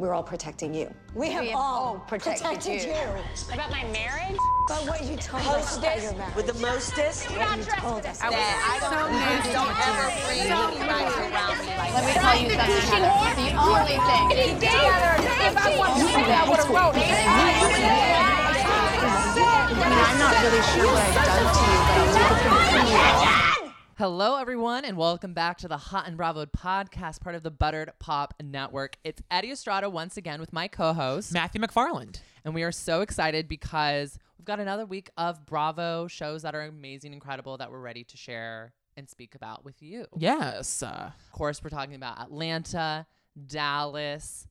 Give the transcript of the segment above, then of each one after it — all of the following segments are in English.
we're all protecting you. We have, have all all protected protected, you. you. About my marriage? But what you told us about your marriage. with the mostest. what you told us. That I don't, you don't ever bring anybody around me like Let me tell you something. Heather. The only thing. If I want to say I would have wrote it. I mean, I'm not really sure what I've done to you, but I'll take it from you. Hello, everyone, and welcome back to the Hot and Bravo podcast, part of the Buttered Pop Network. It's Eddie Estrada once again with my co host, Matthew McFarland. and we are so excited because we've got another week of Bravo shows that are amazing, incredible, that we're ready to share and speak about with you. Yes. Uh, Of course, we're talking about Atlanta, Dallas,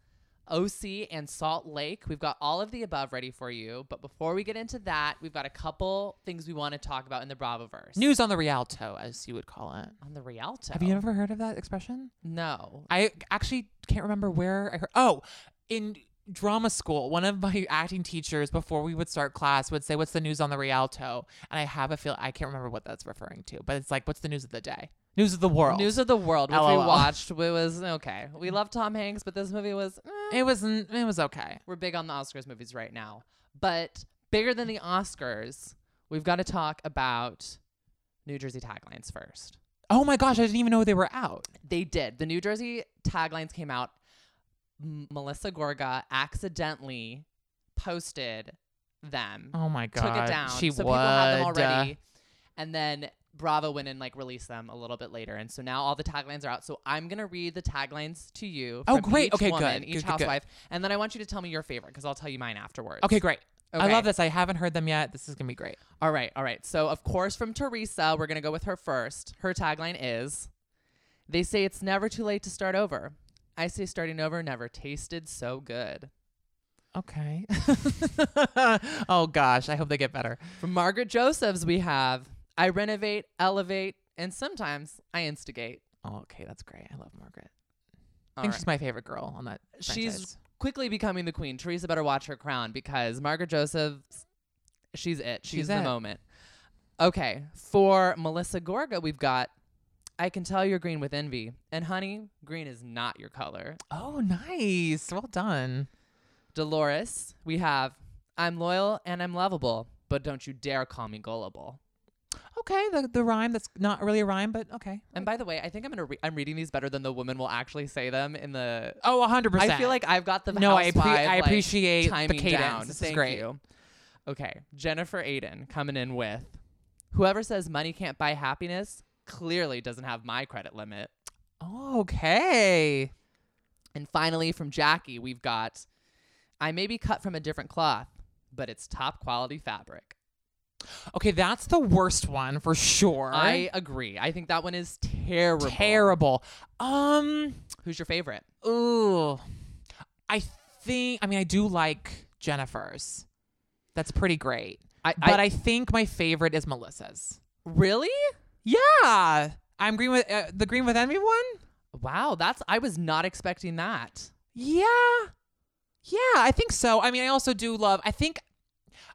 OC, and Salt Lake. We've got all of the above ready for you. But before we get into that, we've got a couple things we want to talk about in the Bravoverse. news on the Rialto, as you would call it. on the Rialto. Have you ever heard of that expression? No. I actually can't remember where I heard. Oh, in drama school, one of my acting teachers before we would start class would say, "What's the news on the Rialto?" And I have a feel I can't remember what that's referring to, but it's like, "What's the news of the day? News of the world." News of the World, which we watched, it was okay. We love Tom Hanks, but this movie was. eh. It was n- it was okay. We're big on the Oscars movies right now, but bigger than the Oscars, we've got to talk about New Jersey taglines first. Oh my gosh, I didn't even know they were out. They did. The New Jersey taglines came out. M- Melissa Gorga accidentally posted them. Oh my god, took it down. She so would. people had them uh, already. And then Bravo went and like released them a little bit later. And so now all the taglines are out. So I'm gonna read the taglines to you. Oh, great. Okay, woman, good. Each Good, good, good. housewife. And then I want you to tell me your favorite because I'll tell you mine afterwards. Okay, great. I love this. I haven't heard them yet. This is gonna be great. All right. All right. So of course from Teresa, we're gonna go with her first. Her tagline is They say it's never too late to start over. I say starting over never tasted so good. Okay. oh gosh, I hope they get better. From Margaret Josephs, we have I renovate, elevate, and sometimes I instigate. Oh, okay, that's great. I love Margaret. I think right. she's my favorite girl on that. she's franchise. quickly becoming the queen. Teresa better watch her crown because Margaret Josephs, she's it. She's, She's the it. moment. Okay, for Melissa Gorga, we've got I can tell you're green with envy, and honey, green is not your color. Oh, nice. Well done. Dolores, we have I'm loyal and I'm lovable, but don't you dare call me gullible. Okay, the the rhyme that's not really a rhyme, but okay. And by the way, I think I'm gonna re- I'm reading these better than the woman will actually say them in the. Oh, hundred percent. I feel like I've got the No, I appre- I like, appreciate the cadence. down. This is Thank great. you. Okay, Jennifer Aydin coming in with whoever says money can't buy happiness clearly doesn't have my credit limit. okay. And finally, from Jackie, we've got I may be cut from a different cloth, but it's top quality fabric. Okay, that's the worst one for sure. I agree. I think that one is terrible. terrible. Um. Who's your favorite? Ooh. I think. I mean, I do like Jennifer's. That's pretty great. I, But I, think my favorite is Melissa's. really Yeah, I'm green with uh, the green with envy one. wow. That's I was not expecting that. Yeah. Yeah, I think so. I mean, I also do love I think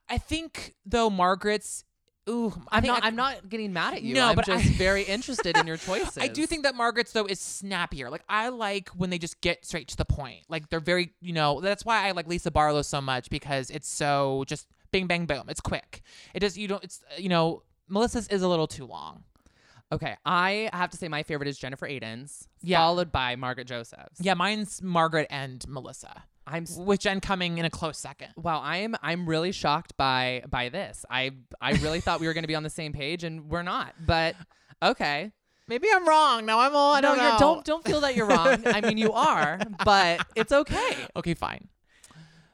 I think though Margaret's ooh, I I'm not. I, I'm not getting mad at you. No, I'm but just I- very interested in your choices. I do think that Margaret's though is snappier. Like I like when they just get straight to the point. Like they're very, you know, that's why I like Lisa Barlow so much because it's so just bing bang boom. It's quick. It does you don't it's you know, Melissa's is a little too long. Okay, I have to say my favorite is Jennifer Aydin's, Yeah. followed by Margaret Joseph's. Yeah, mine's Margaret and Melissa. I'm s- With Jen coming in a close second. wow. I'm I'm really shocked by by this. I I really thought we were going to be on the same page, and we're not. But okay. Maybe I'm wrong. Now I'm all I no, don't know. don't don't feel that you're wrong. I mean, you are, but it's okay. Okay, fine.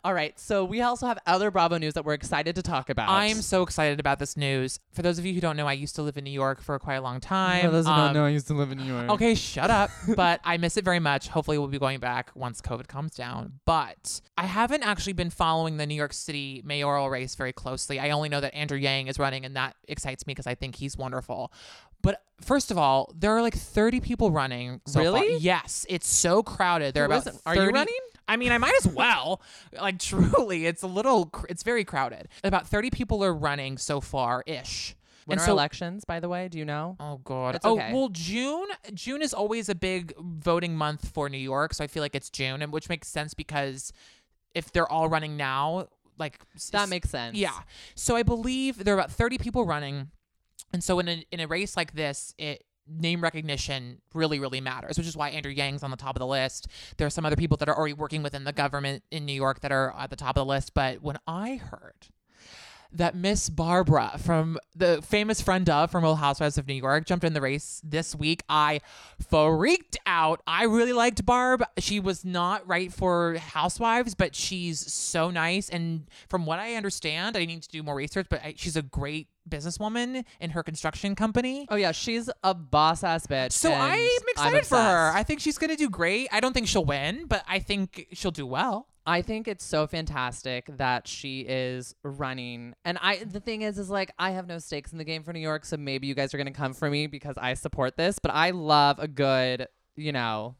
All right. So we also have other Bravo news that we're excited to talk about. I'm so excited about this news. For those of you who don't know, I used to live in New York for quite a long time. For those who don't Um, know, I used to live in New York. Okay, shut up. but I miss it very much. Hopefully, we'll be going back once COVID calms down. But I haven't actually been following the New York City mayoral race very closely. I only know that Andrew Yang is running, and that excites me because I think he's wonderful. But first of all, there are like 30 people running. So far. Really? Yes, it's so crowded. There are about? Are you running? I mean, I might as well. Like, truly, it's a little, cr- it's very crowded. About 30 people are running so far ish. When And are so- elections, by the way? Do you know? Oh god. It's oh okay. well, June. June is always a big voting month for New York, so I feel like it's June, and which makes sense because if they're all running now, like That makes sense. yeah. So I believe there are about thirty people running, and so in a in a race like this, it name recognition really really matters which is why andrew yang's on the top of the list there are some other people that are already working within the government in new york that are at the top of the list but when i heard that Miss Barbara from the famous friend of from Real Housewives of New York jumped in the race this week. I freaked out. I really liked Barb. She was not right for Housewives, but she's so nice. And from what I understand, I need to do more research, but I, she's a great businesswoman in her construction company. Oh yeah, she's a boss ass bitch. So I'm excited for her. I think she's gonna do great. I don't think she'll win, but I think she'll do well. I think it's so fantastic that she is running. And I the thing is is like I have no stakes in the game for New York, so maybe you guys are going to come for me because I support this, but I love a good, you know,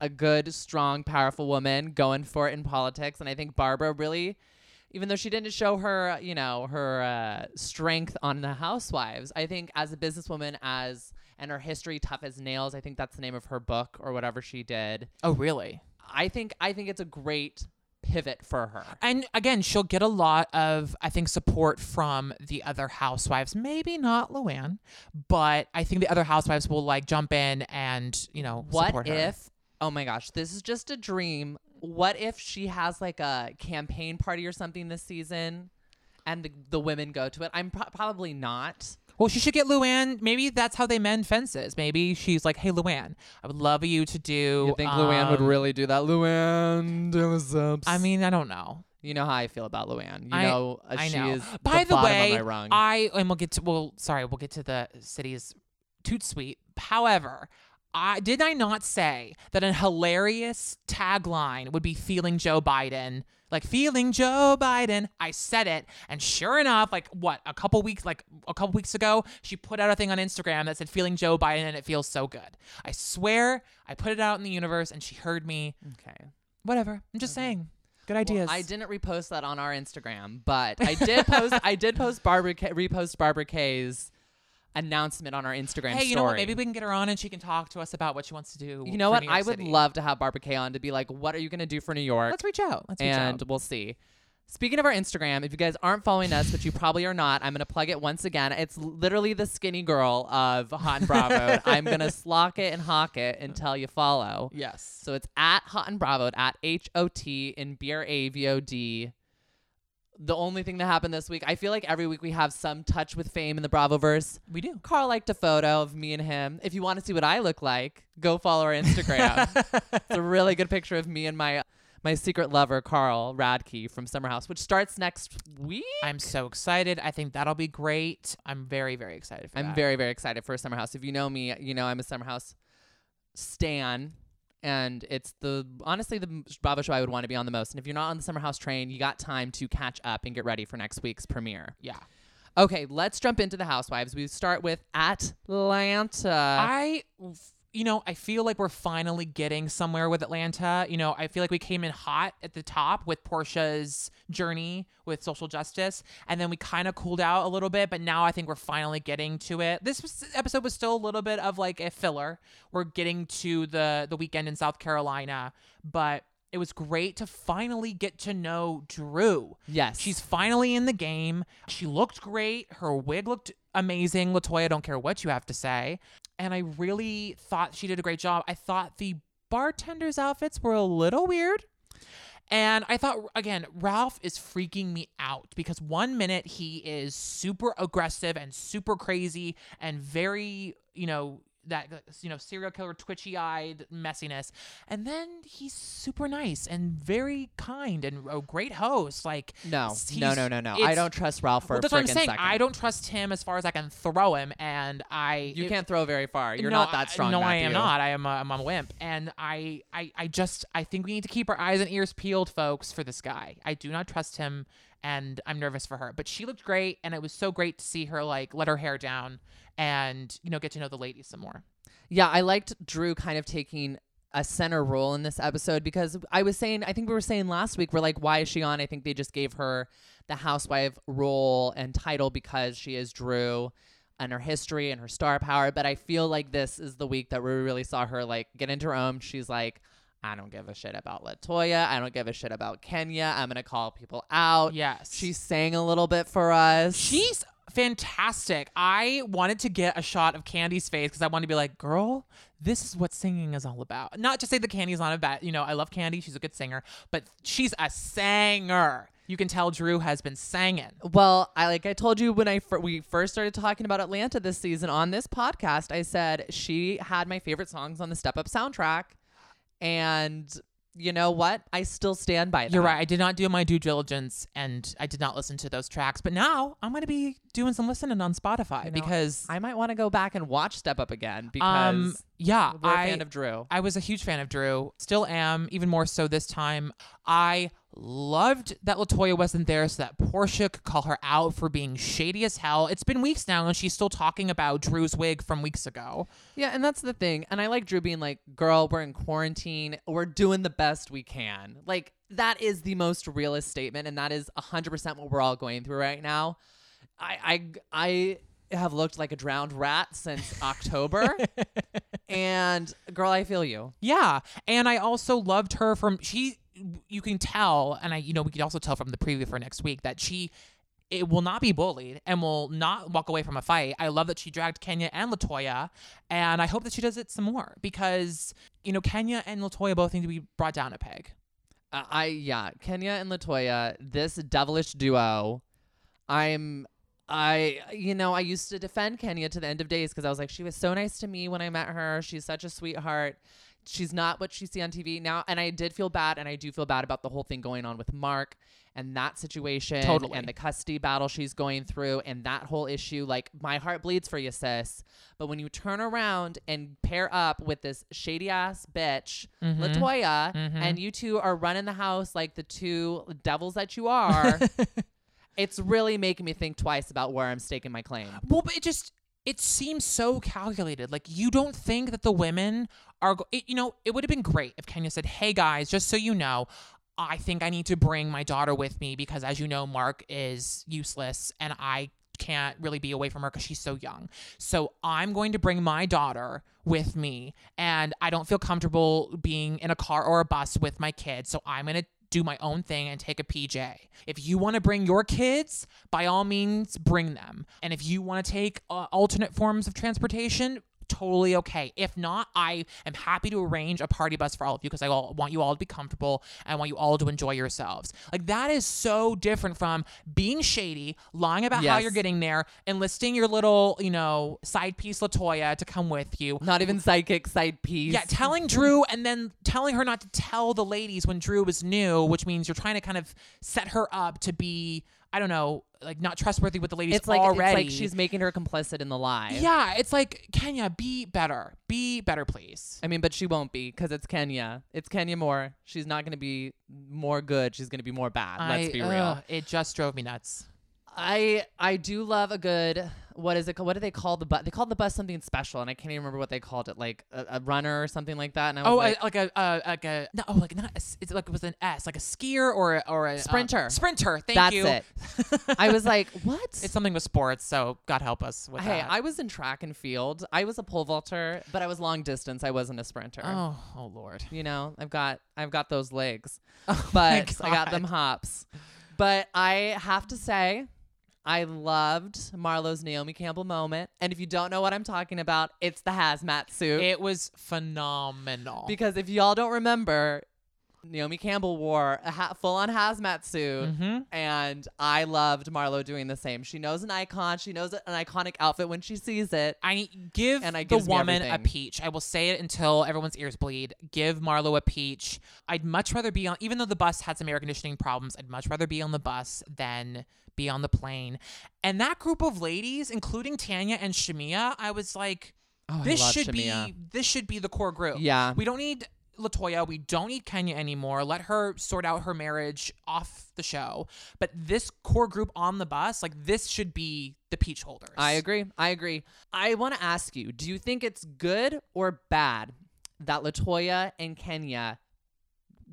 a good, strong, powerful woman going for it in politics, and I think Barbara really even though she didn't show her, you know, her uh, strength on the Housewives, I think as a businesswoman, as and her history tough as nails, I think that's the name of her book or whatever she did. Oh, really? I think I think it's a great pivot for her. And again, she'll get a lot of, I think, support from the other housewives. Maybe not Luann, but I think the other housewives will like jump in and, you know, What support her. if? Oh my gosh, this is just a dream. What if she has like a campaign party or something this season, and the, the women go to it? I'm pro- probably not. Well, she should get Luann. Maybe that's how they mend fences. Maybe she's like, hey, Luann, I would love you to do. You think Luann would um, really do that? Luann, do? I mean, I don't know. you know how I feel about Luann. You I- know, uh, I she know. is By the, the, way, of my rung. I and we'll get to well, sorry, we'll get to the city's toot suite. However, I did I not say that a hilarious tagline would be feeling Joe Biden. Like feeling Joe Biden. I said it, and sure enough, like what a couple weeks, like a couple weeks ago, she put out a thing on Instagram that said "feeling Joe Biden" and it feels so good. I swear, I put it out in the universe, and she heard me. okay. Whatever. I'm just saying, good Well, ideas. I didn't repost that on our Instagram, but I did post. I did post Barbara K- repost Barbara Kay's announcement on our Instagram. Hey, you know what? Maybe we can get her on and she can talk to us about what she wants to do. You know what? New York I would City. love to have Barbara Kay on to be like, what are you going to do for New York? Let's reach out. Let's reach and out. we'll see. Speaking of our Instagram, if you guys aren't following us, which you probably are not, I'm going to plug it once again. It's literally the skinny girl of Hot and Bravo. I'm going to slock it and hawk it until you follow. Yes. So it's at Hot and Bravo, at H O T in B R A V O D. The only thing that happened this week, I feel like every week we have some touch with fame in the Bravoverse. We do. Carl liked a photo of me and him. If you want to see what I look like, go follow our Instagram. it's a really good picture of me and my my secret lover, Carl Radke from Summer House, which starts next week. I'm so excited. I think that'll be great. I'm very, very excited for I'm that. very, very excited for Summer House. If you know me, you know I'm a Summer House stan. And it's the honestly the Bravo show I would want to be on the most. And if you're not on the Summer House train, you got time to catch up and get ready for next week's premiere. Yeah. Okay, let's jump into the Housewives. We start with Atlanta. I, you know, I feel like we're finally getting somewhere with Atlanta. You know, I feel like we came in hot at the top with Porsha's journey with social justice, and then we kind of cooled out a little bit. But now I think we're finally getting to it. This was, episode was still a little bit of like a filler. We're getting to the the weekend in South Carolina, but. It was great to finally get to know Drew. yes, She's finally in the game. She looked great. Her wig looked amazing. Latoya, don't care what you have to say. And I really thought she did a great job. I thought the bartenders' outfits were a little weird. And I thought, again, Ralph is freaking me out because one minute he is super aggressive and super crazy and very, you know, that you know serial killer twitchy eyed messiness and then he's super nice and very kind and a great host like no, no, no, no, no. I don't trust Ralph for well, a that's what I'm saying. second. I don't trust him as far as I can throw him, and I You it- can't throw very far. You're no, not that strong. No, I am not. I am. A, I'm a wimp, and I, I, I just, I think we need to keep our eyes and ears peeled, folks, for this guy. I do not trust him, and I'm nervous for her. But she looked great, and it was so great to see her like let her hair down and you know get to know the ladies some more. Yeah, I liked Drew kind of taking a center role in this episode because I was saying, I think we were saying last week, we're like, why is she on? I think they just gave her the housewife role and title because she is Drew and her history and her star power. But I feel like this is the week that we really saw her like get into her own. She's like, I don't give a shit about Latoya. I don't give a shit about Kenya. I'm gonna call people out. Yes. She sang a little bit for us. She's fantastic. I wanted to get a shot of Kandi's face because I wanted to be like, girl, this is what singing is all about. Not to say that Kandi's not a bad, you know, I love Kandi. She's a good singer, but she's a singer. You can tell Drew has been singing. Well, I like I told you when I fir- we first started talking about Atlanta this season on this podcast, I said she had my favorite songs on the Step Up soundtrack, and you know what? I still stand by that. You're right. I did not do my due diligence and I did not listen to those tracks, but now I'm going to be doing some listening on Spotify You know, because I might want to go back and watch Step Up again because um yeah, we're a I fan of Drew. I was a huge fan of Drew. Still am, even more so this time. I loved that Latoya wasn't there so that Porsha could call her out for being shady as hell. It's been weeks now and she's still talking about Drew's wig from weeks ago. Yeah, and that's the thing. And I like Drew being like, girl, we're in quarantine. We're doing the best we can. Like, that is the most realist statement. And that is 100% what we're all going through right now. I, I, I have looked like a drowned rat since October. and girl, I feel you. Yeah. And I also loved her from she you can tell and I you know we could also tell from the preview for next week that she it will not be bullied and will not walk away from a fight. I love that she dragged Kenya and Latoya, and I hope that she does it some more because you know Kenya and Latoya both need to be brought down a peg. Uh, I yeah, Kenya and Latoya, this devilish duo. I'm I you know, I used to defend Kenya to the end of days because I was like she was so nice to me when I met her. She's such a sweetheart. She's not what you see on TV now and I did feel bad and I do feel bad about the whole thing going on with Marc and that situation Totally. and the custody battle she's going through and that whole issue like my heart bleeds for you sis but when you turn around and pair up with this shady ass bitch Mm-hmm. latoya and you two are running the house like the two devils that you are it's really making me think twice about where i'm staking my claim Well, but it just it seems so calculated. Like you don't think that the women are. It, you know, it would have been great if Kenya said, "Hey guys, just so you know." I think I need to bring my daughter with me because, as you know, Marc is useless and I can't really be away from her because she's so young. So I'm going to bring my daughter with me and I don't feel comfortable being in a car or a bus with my kids. So I'm going to do my own thing and take a PJ. If you want to bring your kids, by all means, bring them. And if you want to take uh, alternate forms of transportation, totally okay. If not, I am happy to arrange a party bus for all of you because I all, want you all to be comfortable. And I want you all to enjoy yourselves. Like that is so different from being shady, lying about how you're getting there, enlisting your little, you know, side piece Latoya to come with you. not even psychic side piece Yeah, telling Drew and then telling her not to tell the ladies when Drew was new, which means you're trying to kind of set her up to be, I don't know, like not trustworthy with the ladies it's like already. it's like she's making her complicit in the lie yeah, it's like Kenya, be better, be better, please. I mean, but she won't be because it's Kenya. It's Kenya Moore. She's not going to be more good. She's going to be more bad. Let's I- be real. ugh, it just drove me nuts. I I do love a good what is it called? What do they call the bus? They called the bus something special, and I can't even remember what they called it, like a, a runner or something like that. And I was Oh, like, like, like a, uh, like a, no, oh, like not, a it's like it was an S, like a skier or a, or a um, Sprinter. sprinter. Thank that's you. it. I was like, what? It's something with sports, so God help us with that. hey, that. I was in track and field. I was a pole vaulter, but I was long distance. I wasn't a sprinter. oh, oh Lord. You know, I've got I've got those legs, Oh but I got them hops. But I have to say, I loved Marlo's Naomi Campbell moment. And if you don't know what I'm talking about, it's the hazmat suit. It was phenomenal. because if y'all don't remember, Naomi Campbell wore a ha- full-on hazmat suit, Mhm. and I loved Marlo doing the same. She knows an icon. She knows an iconic outfit when she sees it. I give And I the woman a peach. I will say it until everyone's ears bleed. Give Marlo a peach. I'd much rather be on, even though the bus had some air conditioning problems, I'd much rather be on the bus than be on the plane. And that group of ladies, including Tanya and Shamea, I was like, Oh, this should Shamea. be this should be the core group. Yeah. We don't need Latoya. We don't need Kenya anymore. Let her sort out her marriage off the show. But this core group on the bus, like this should be the peach holders. I agree. I agree. I want to ask you: Do you think it's good or bad that Latoya and Kenya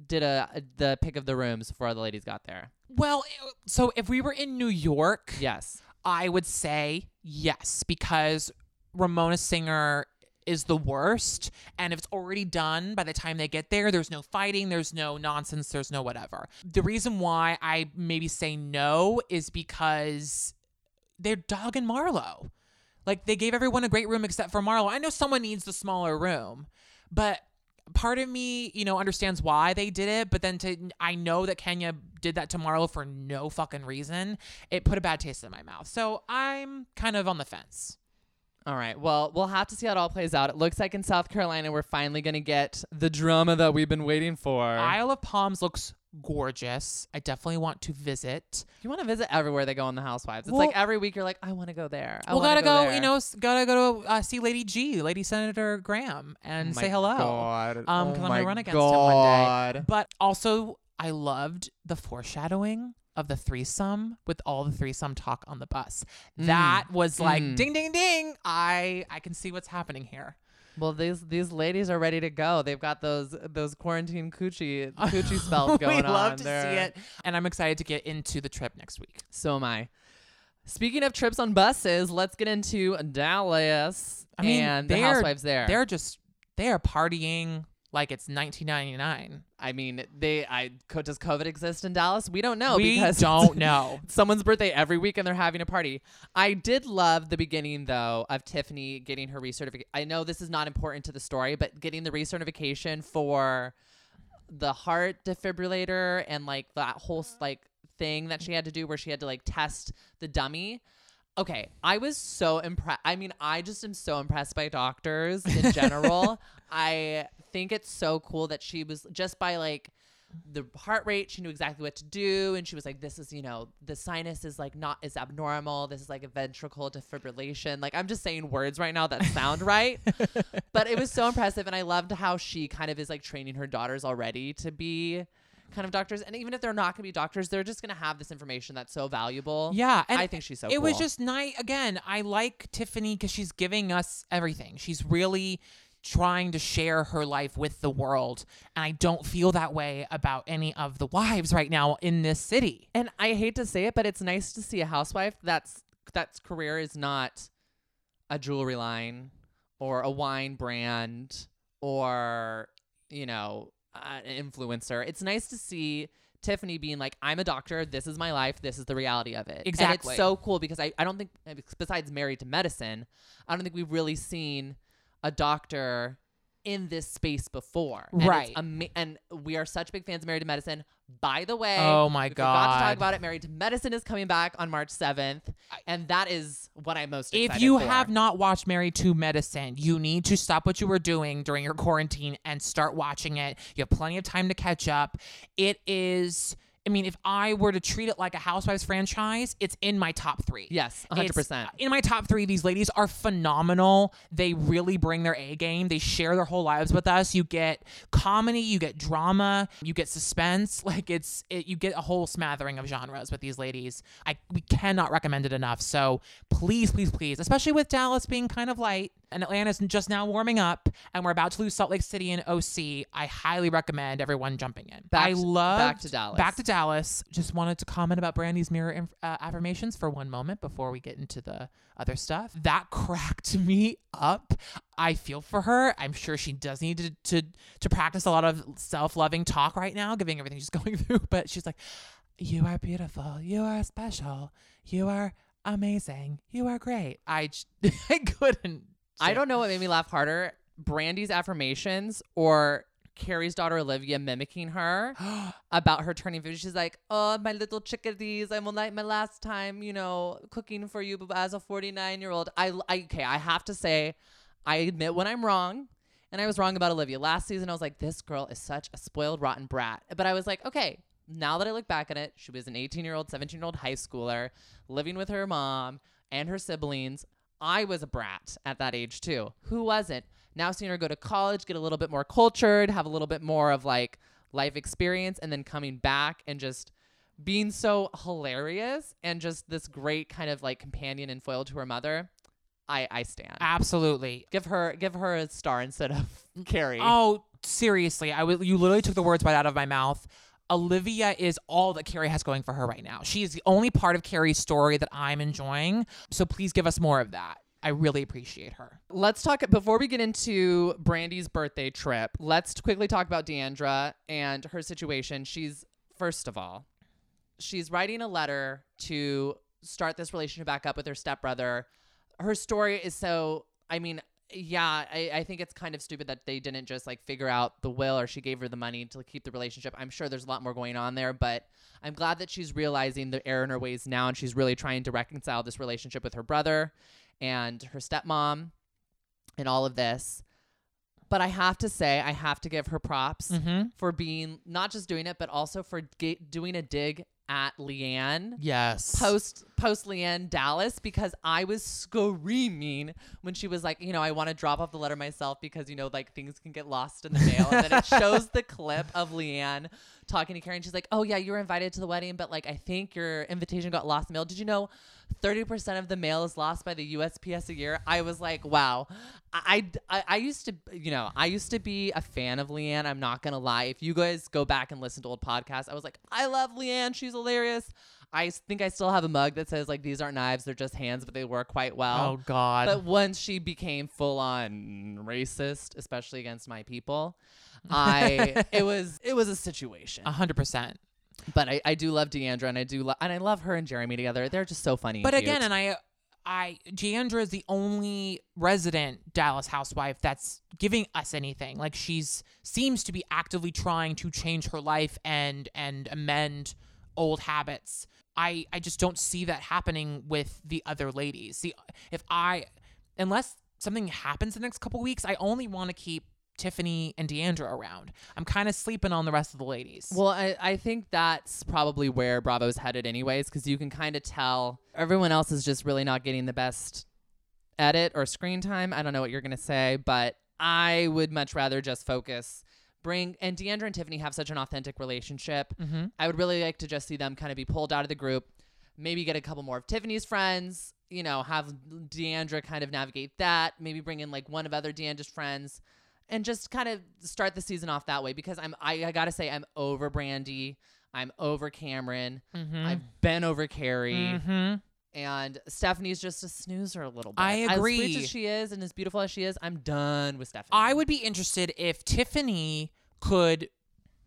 did a, a the pick of the rooms before the ladies got there. Well, so if we were in New York, Yes. I would say yes because Ramona Singer is the worst. And if it's already done by the time they get there, there's no fighting, there's no nonsense, there's no whatever. The reason why I maybe say no is because they're dogging Marlo. Like they gave everyone a great room except for Marlo. I know someone needs the smaller room, but part of me, you know, understands why they did it, but then to I know that Kenya did that to Marlo for no fucking reason. It put a bad taste in my mouth. So I'm kind of on the fence. All right. Well, we'll have to see how it all plays out. It looks like in South Carolina we're finally going to get the drama that we've been waiting for. Isle of Palms looks gorgeous. I definitely want to visit. you want to visit everywhere they go on the Housewives. It's Well- like every week you're like, I want to go there. I well, gotta go, there. you know, gotta go to uh, see Lady G, Lady Senator Graham, and Oh say hello. God. Um, Oh because I'm gonna run against him one day. But also, I loved the foreshadowing of the threesome with all the threesome talk on the bus. That was like Mm. ding, ding, ding. I I can see what's happening here. Well, these these ladies are ready to go. They've got those those quarantine coochie coochie spells going on. we love on. to They're- see it, and I'm excited to get into the trip next week. So am I. Speaking of trips on buses, let's get into Dallas I mean, and the housewives there. They're just they are partying like it's 1999. I mean, they. I co- does COVID exist in Dallas? We don't know we because don't know. someone's birthday every week and they're having a party. I did love the beginning though of Tiffany getting her recertification. I know this is not important to the story, but getting the recertification for the heart defibrillator and like that whole like thing that she had to do where she had to like test the dummy. Okay, I was so impressed. I mean, I just am so impressed by doctors in general. I think it's so cool that she was just by like the heart rate, she knew exactly what to do, and she was like, "This is, you know, the sinus is like not is abnormal. This is like a ventricle defibrillation." Like I'm just saying words right now that sound right, but it was so impressive, and I loved how she kind of is like training her daughters already to be kind of doctors, and even if they're not going to be doctors, they're just going to have this information that's so valuable. Yeah, and I think she's so. it was just nice. Again, I like Tiffany because she's giving us everything. She's really trying to share her life with the world, and I don't feel that way about any of the wives right now in this city. And I hate to say it, but it's nice to see a housewife that's that's career is not a jewelry line or a wine brand or you know an influencer. It's nice to see Tiffany being like, I'm a doctor. This is my life. This is the reality of it. And Exactly. it's so cool because I, I don't think, besides Married to Medicine, I don't think we've really seen a doctor in this space before. And Right. ama- and we are such big fans of Married to Medicine. By the way, Oh my we forgot to talk about it. Married to Medicine is coming back on March 7th. And that is what I'm most If you for. have not watched Married to Medicine, you need to stop what you were doing during your quarantine and start watching it. You have plenty of time to catch up. It is. I mean, if I were to treat it like a Housewives franchise, it's in my top three. Yes, 100%. In my top three, these ladies are phenomenal. They really bring their A game. They share their whole lives with us. You get comedy, you get drama, you get suspense. Like it's, it, you get a whole smattering of genres with these ladies. I we cannot recommend it enough. So please, please, please, especially with Dallas being kind of light and Atlanta's just now warming up, and we're about to lose Salt Lake City and OC. I highly recommend everyone jumping in. Back I love back to Dallas. Back to Dallas. Just wanted to comment about Brandi's mirror inf- uh, affirmations for one moment before we get into the other stuff. That cracked me up. I feel for her. I'm sure she does need to to, to practice a lot of self-loving talk right now, giving everything she's going through. But she's like, "You are beautiful. You are special. You are amazing. You are great." I, I couldn't. I don't know what made me laugh harder Brandi's affirmations or Kary's daughter Olivia mimicking her about her turning 50. She's like, Oh, my little chickadees, I'm like my last time, you know, cooking for you But as a 49 year old. I, I, okay, I have to say, I admit when I'm wrong. And I was wrong about Olivia. Last season, I was like, this girl is such a spoiled, rotten brat. But I was like, okay, now that I look back at it, she was an 18 year old, 17 year old high schooler living with her mom and her siblings. I was a brat at that age too. Who wasn't? Now seeing her go to college, get a little bit more cultured, have a little bit more of like life experience, and then coming back and just being so hilarious and just this great kind of like companion and foil to her mother. I I stand. Absolutely. give her give her a star instead of Kary. Oh, seriously. I w- you literally took the words right out of my mouth. Olivia is all that Kary has going for her right now. She is the only part of Kary's story that I'm enjoying. So please give us more of that. I really appreciate her. Let's talk before we get into Brandi's birthday trip. Let's quickly talk about D'Andra and her situation. She's first of all, she's writing a letter to start this relationship back up with her stepbrother. Her story is so. I mean, yeah, I, I think it's kind of stupid that they didn't just like figure out the will or she gave her the money to keep the relationship. I'm sure there's a lot more going on there, but I'm glad that she's realizing the error in her ways now and she's really trying to reconcile this relationship with her brother and her stepmom and all of this. But I have to say, I have to give her props Mm-hmm. for being not just doing it, but also for ga- doing a dig at LeeAnne Yes. post post LeeAnne Dallas because I was screaming when she was like, you know, I want to drop off the letter myself because you know, like things can get lost in the mail. and then it shows the clip of LeeAnne talking to Karen. She's like, oh yeah, you were invited to the wedding, but like I think your invitation got lost in the mail. Did you know? 30% of the mail is lost by the USPS a year. I was like, wow. I, I, I used to, you know, I used to be a fan of LeeAnne. I'm not going to lie. If you guys go back and listen to old podcasts, I was like, I love LeeAnne. She's hilarious. I think I still have a mug that says, like, these aren't knives, they're just hands, but they work quite well. Oh God. But once she became full on racist, especially against my people, I it was it was a situation. A hundred percent. But I, I do love D'Andra and I do lo- and I love her and Jeremy together. They're just so funny. But and again, cute. and I, I, D'Andra is the only resident Dallas housewife that's giving us anything. Like she's seems to be actively trying to change her life and and amend old habits. I I just don't see that happening with the other ladies. See, if I, unless something happens the next couple weeks, I only want to keep Tiffany and D'Andra around. I'm kind of sleeping on the rest of the ladies. Well, I, I think that's probably where Bravo's headed, anyways, because you can kind of tell everyone else is just really not getting the best edit or screen time. I don't know what you're gonna say, but I would much rather just focus. Bring and D'Andra and Tiffany have such an authentic relationship. Mhm. I would really like to just see them kind of be pulled out of the group. Maybe get a couple more of Tiffany's friends. You know, have D'Andra kind of navigate that. Maybe bring in like one of other D'Andra's friends and just kind of start the season off that way because I'm I, I gotta say I'm over Brandi, I'm over Kameron, Mhm. I've been over Kary, Mhm. and Stephanie's just a snoozer a little bit. I agree. As rich as she is and as beautiful as she is, I'm done with Stephanie. I would be interested if Tiffany could,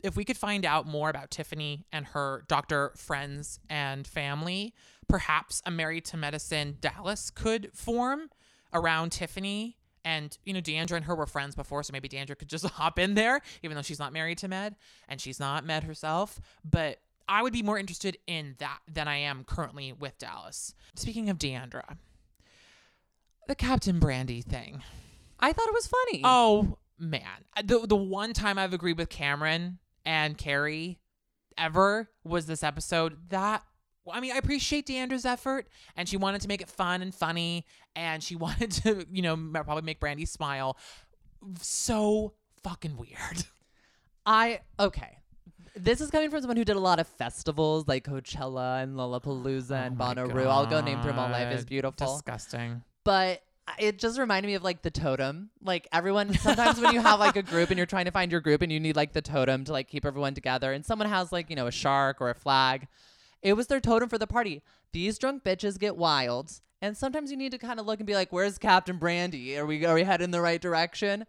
if we could find out more about Tiffany and her doctor friends and family. Perhaps a Married to Medicine Dallas could form around Tiffany. And, you know, D'Andra and her were friends before, so maybe D'Andra could just hop in there, even though she's not married to Med and she's not Med herself. But I would be more interested in that than I am currently with Dallas. Speaking of D'Andra, the Captain Brandi thing. I thought it was funny. Oh man, uh, the the one time I've agreed with Kameron and Kary ever was this episode. That I mean, I appreciate D'Andra's effort, and she wanted to make it fun and funny, and she wanted to, you know, probably make Brandi smile. So fucking weird. I okay. This is coming from someone who did a lot of festivals like Coachella and Lollapalooza oh and Oh my Bonnaroo. I'll go name through them all. Life is beautiful. Disgusting. but it just reminded me of like the totem. Like everyone, sometimes when you have like a group and you're trying to find your group and you need like the totem to like keep everyone together, and someone has like, you know, a shark or a flag, it was their totem for the party. These drunk bitches get wild. And sometimes you need to kind of look and be like, where's Captain Brandi? Are we, are we heading in the right direction?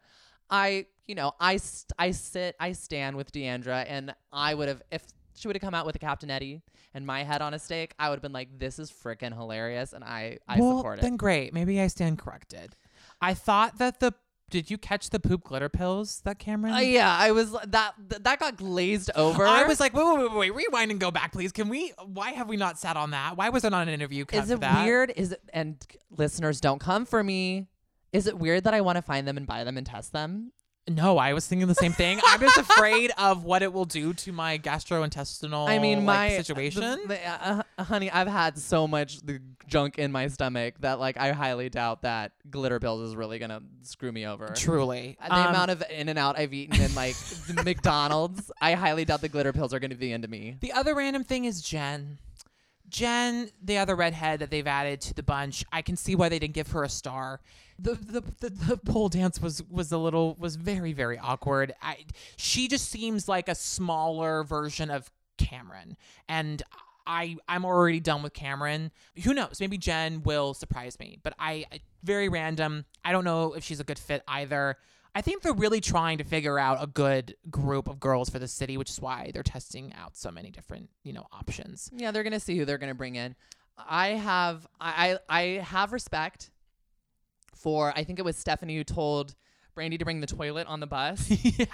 I, you know, I, st- I sit, I stand with D'Andra, and I would have, if she would have come out with a Captain Eddie and my head on a stake, I would have been like, this is freaking hilarious, and I, I well, support it. then great. Maybe I stand corrected. I thought that the did you catch the poop glitter pills that Kameron? Uh, yeah, I was that th- that got glazed over. I was like, wait, wait, wait, wait, rewind and go back, please. Can we? Why have we not sat on that? Why was there not an interview? cut Is it that? weird? Is it and listeners don't come for me? Is it weird that I want to find them and buy them and test them? No, I was thinking the same thing. I'm just afraid of what it will do to my gastrointestinal. I mean, like, my situation. the- the- uh, uh, honey, I've had so much the junk in my stomach that like I highly doubt that glitter pills is really gonna screw me over. Truly, Uh, The Um, amount of In and Out I've eaten in like McDonald's, I highly doubt the glitter pills are gonna be the end of me. The other random thing is Jen. Jen, the other redhead that they've added to the bunch, I can see why they didn't give her a star. The the, the, the pole dance was was a little was very very awkward. I she just seems like a smaller version of Kameron, and I I'm already done with Kameron. Who knows? Maybe Jen will surprise me, but I I- very random. I don't know if she's a good fit either. I think they're really trying to figure out a good group of girls for the city, which is why they're testing out so many different, you know, options. Yeah, they're gonna see who they're gonna bring in. I have I I have respect for I think it was Stephanie who told Brandi to bring the toilet on the bus yeah.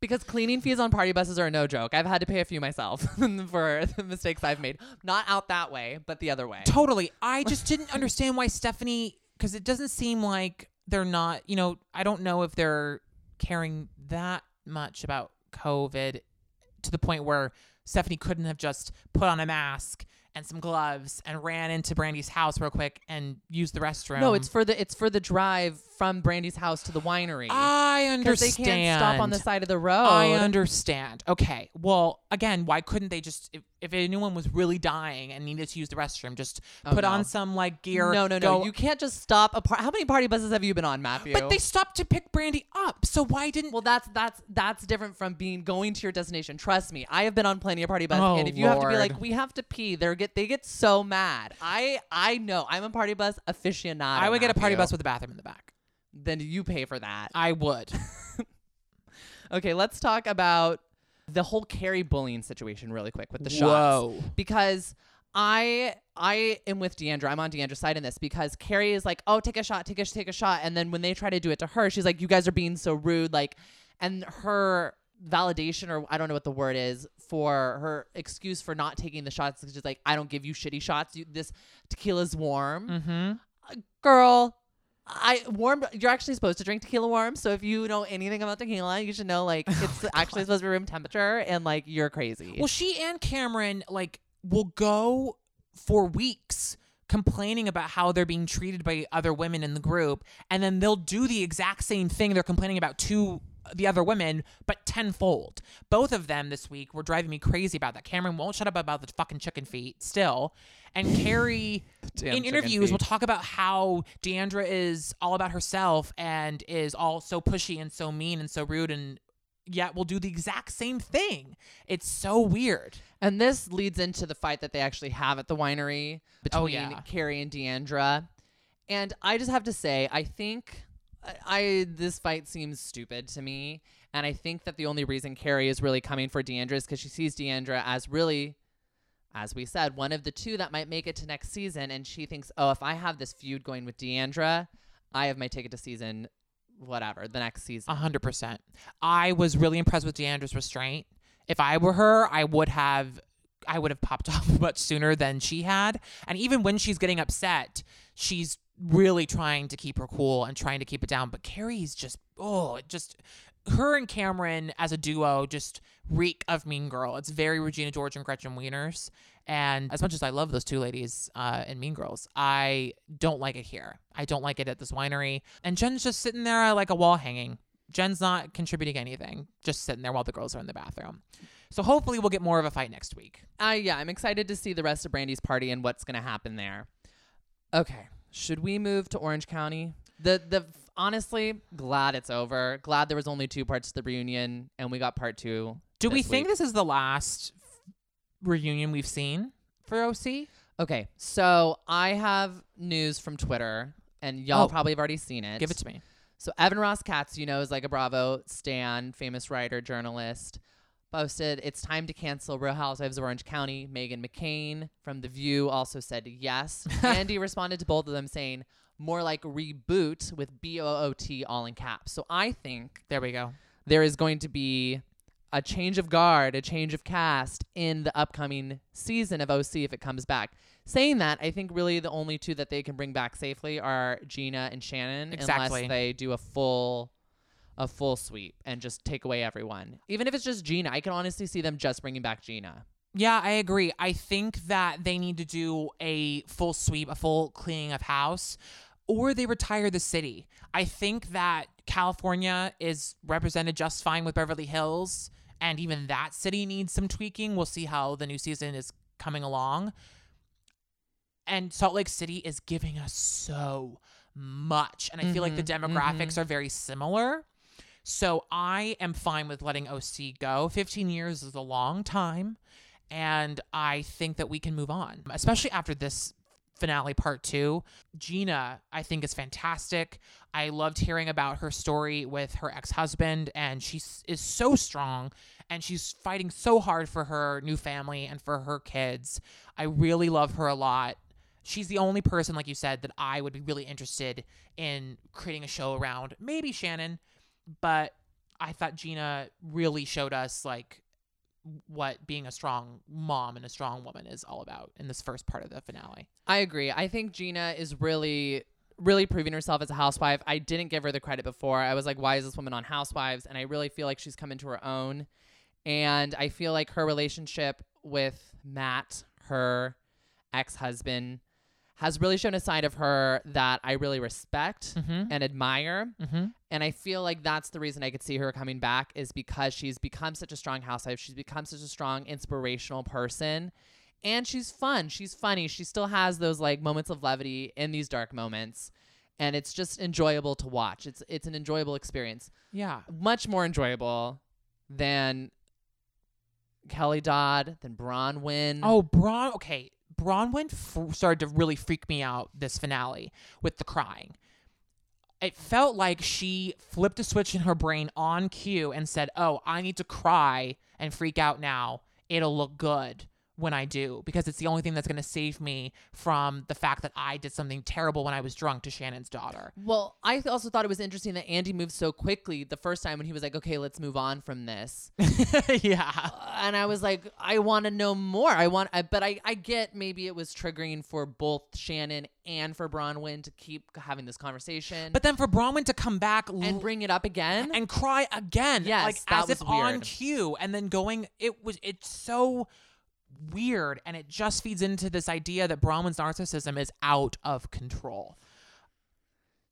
because cleaning fees on party buses are no joke. I've had to pay a few myself for the mistakes I've made. Not out that way, but the other way. Totally. I just didn't understand why Stephanie, because it doesn't seem like they're not, you know, I don't know if they're caring that much about COVID to the point where Stephanie couldn't have just put on a mask and some gloves and ran into Brandi's house real quick and used the restroom. No, it's for the it's for the drive from Brandi's house to the winery. I because understand. they can't stop on the side of the road. I understand. Okay. Well, again, why couldn't they just, if, if anyone was really dying and needed to use the restroom, just Oh, put no. on some like gear? No, no, no. You can't just stop a par- How many party buses have you been on, Matthew? But they stopped to pick Brandy up. So why didn't? Well, that's that's that's different from being going to your destination. Trust me, I have been on plenty of party buses, Oh, and if you have to be like, we have to pee, they get they get so mad. I I know I'm a party bus aficionado. I would get a party bus with a bathroom in the back. Then you pay for that. I would. Okay, let's talk about the whole Kary bullying situation really quick with the shots. Whoa. Because I I am with D'Andra. I'm on D'Andra's side in this because Kary is like, "Oh, take a shot, take a take a shot," and then when they try to do it to her, she's like, "You guys are being so rude." Like, and her validation or I don't know what the word is for her excuse for not taking the shots is just like, "I don't give you shitty shots. You, this tequila's warm." Mm-hmm. girl i warm you're actually supposed to drink tequila warm so if you know anything about tequila you should know like oh it's actually supposed to be room temperature and like you're crazy. Well, she and Cameron like will go for weeks complaining about how they're being treated by other women in the group, and then they'll do the exact same thing. They're complaining about to the other women, but tenfold. Both of them this week were driving me crazy about that. Kameron won't shut up about the fucking chicken feet still. And Kary, in interviews, will talk about how D'Andra is all about herself and is all so pushy and so mean and so rude and yet will do the exact same thing. It's so weird. and this leads into the fight that they actually have at the winery oh, between Oh, yeah. kary and d'andra and i just have to say i think I, this fight seems stupid to me and i think that the only reason kary is really coming for d'andra is because she sees d'andra as really as we said, one of the two that might make it to next season. And she thinks, oh, if I have this feud going with D'Andra, I have my ticket to season whatever, the next season. A hundred percent. I was really impressed with D'Andra's restraint. If I were her, I would have I would have popped off much sooner than she had. And even when she's getting upset, she's really trying to keep her cool and trying to keep it down. But Kary's just oh, just her and Kameron as a duo just reek of Mean Girl. It's very Regina George and Gretchen Wieners. And as much as I love those two ladies uh, in Mean Girls, I don't like it here. I don't like it at this winery. And Jen's just sitting there like a wall hanging. Jen's not contributing anything, just sitting there while the girls are in the bathroom. So hopefully we'll get more of a fight next week. Uh, yeah, I'm excited to see the rest of Brandi's party and what's going to happen there. Okay, should we move to Orange County? The the honestly glad it's over. Glad there was only two parts to the reunion and we got part two. Do we think week. this is the last reunion we've seen for OC? Okay, so I have news from Twitter, and y'all Oh. probably have already seen it. Give it to me. So Evan Ross Katz, you know, is like a Bravo stan, famous writer, journalist, posted, "It's time to cancel Real Housewives of Orange County." Meghan McCain from The View also said yes. Andy responded to both of them saying, "More like reboot with B O O T all in caps." So I think There we go. there is going to be a change of guard, a change of cast in the upcoming season of OC if it comes back. Saying that, I think really the only two that they can bring back safely are Gina and Shannon, Exactly. unless they do a full a full sweep and just take away everyone. Even if it's just Gina, I can honestly see them just bringing back Gina. Yeah, I agree. I think that they need to do a full sweep, a full cleaning of house, or they retire the city. I think that California is represented just fine with Beverly Hills, and even that city needs some tweaking. We'll see how the new season is coming along. And Salt Lake City is giving us so much. And I feel like the mm-hmm, demographics mm-hmm. are very similar. So I am fine with letting OC go. 15 years is a long time. And I think that we can move on, especially after this finale part two. Gina, I think, is fantastic. I loved hearing about her story with her ex husband, and she is so strong and she's fighting so hard for her new family and for her kids. I really love her a lot. She's the only person, like you said, that I would be really interested in creating a show around. Maybe Shannon, but I thought Gina really showed us like what being a strong mom and a strong woman is all about in this first part of the finale. I agree. I think Gina is really really proving herself as a housewife. I didn't give her the credit before. I was like, why is this woman on Housewives? And I really feel like she's come into her own. And I feel like her relationship with Matt, her ex-husband, has really shown a side of her that I really respect Mhm. and admire. Mm-hmm. And I feel like that's the reason I could see her coming back is because she's become such a strong housewife. She's become such a strong, inspirational person. And she's fun. She's funny. She still has those like moments of levity in these dark moments. And it's just enjoyable to watch. It's it's an enjoyable experience. Yeah. Much more enjoyable than Kelly Dodd, than Braunwyn. Oh, Braun. Okay, Braunwyn f- started to really freak me out this finale with the crying. It felt like she flipped a switch in her brain on cue and said, "Oh, I need to cry and freak out now. It'll look good." When I do, because it's the only thing that's going to save me from the fact that I did something terrible when I was drunk to Shannon's daughter. Well, I also thought it was interesting that Andy moved so quickly the first time when he was like, okay, let's move on from this. yeah. Uh, and I was like, I want to know more. I want, I, but I, I get maybe it was triggering for both Shannon and for Braunwyn to keep having this conversation, But then for Braunwyn to come back and bring it up again. and cry again. Yes, like as if was on cue, and then going. It was. It's so weird, and it just feeds into this idea that Braunwyn's narcissism is out of control.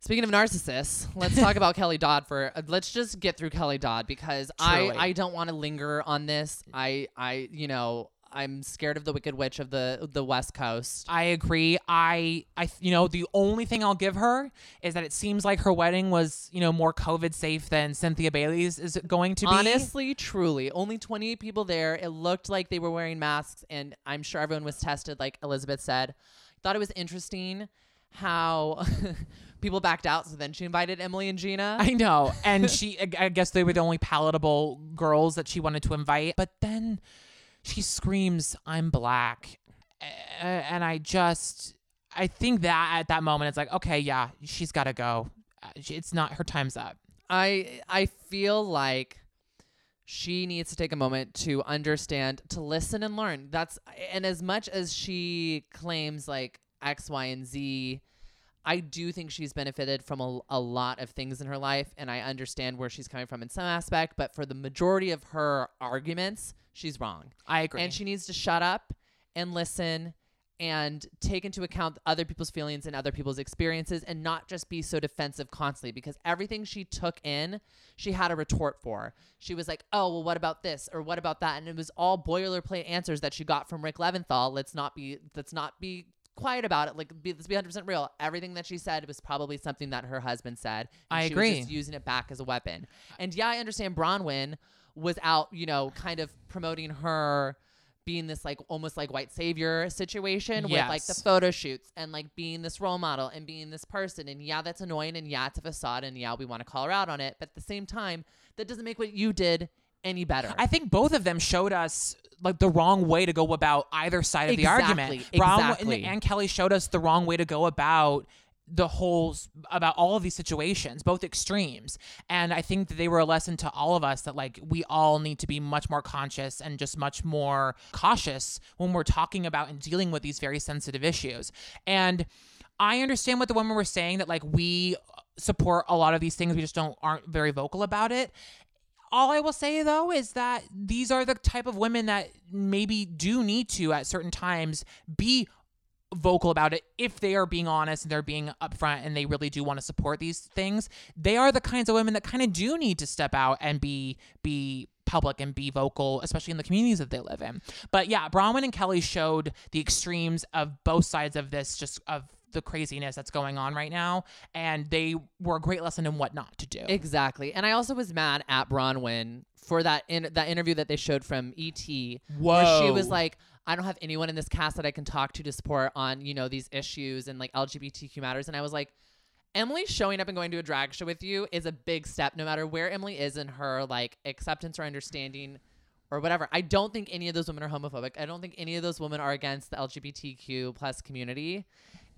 Speaking of narcissists, let's talk about Kelly Dodd for. Uh, let's just get through Kelly Dodd because I, I don't want to linger on this. I, I, you know, I'm scared of the Wicked Witch of the the West Coast. I agree. I, I, you know, the only thing I'll give her is that it seems like her wedding was, you know, more COVID safe than Cynthia Bailey's is going to be. Honestly, truly, only 28 people there. It looked like they were wearing masks, and I'm sure everyone was tested, like Elizabeth said. Thought it was interesting how people backed out, so then she invited Emily and Gina. I know. And she, I I guess they were the only palatable girls that she wanted to invite. But then she screams, I'm black. And I just, I think that at that moment, it's like, okay, yeah, she's got to go. Uh, It's not, her time's up. I I feel like she needs to take a moment to understand, to listen and learn. That's and as much as she claims like X, Y, and Z, I do think she's benefited from a, a lot of things in her life, and I understand where she's coming from in some aspect. But for the majority of her arguments, she's wrong, I agree. and she needs to shut up and listen and take into account other people's feelings and other people's experiences and not just be so defensive constantly because everything she took in she had a retort for. She was like oh well what about this or what about that? And it was all boilerplate answers that she got from rick leventhal. Let's not be let's not be quiet about it. Like be, let's be 100% real. Everything that she said was probably something that her husband said. And I she agree. was just using it back as a weapon. And yeah i understand braunwyn was out you know kind of promoting her being this like almost like white savior situation with like the photo shoots and like being this role model and being this person. And yeah that's annoying and yeah it's a facade and yeah we want to call her out on it. But at the same time that doesn't make what you did any better. I think both of them showed us like the wrong way to go about either side of the argument. Exactly, Braunwyn exactly. and Kelly showed us the wrong way to go about the whole about all of these situations, both extremes. And I think that they were a lesson to all of us that like we all need to be much more conscious and just much more cautious when we're talking about and dealing with these very sensitive issues. And I understand what the women were saying that like we support a lot of these things we just don't aren't very vocal about it all I will say though is that these are the type of women that maybe do need to at certain times be vocal about it if they are being honest and they're being upfront and they really do want to support these things. They are the kinds of women that kind of do need to step out and be be public and be vocal, especially in the communities that they live in. But yeah, Braunwyn and Kelly showed the extremes of both sides of this, just of the craziness that's going on right now, and they were a great lesson in what not to do. Exactly. And I also was mad at Braunwyn for that in that interview that they showed from ET where she was like I don't have anyone in this cast that I can talk to to support on, you know, these issues and like LGBTQ matters and I was like Emily showing up and going to a drag show with you is a big step no matter where Emily is in her like acceptance or understanding or whatever. I don't think any of those women are homophobic. I don't think any of those women are against the LGBTQ plus community.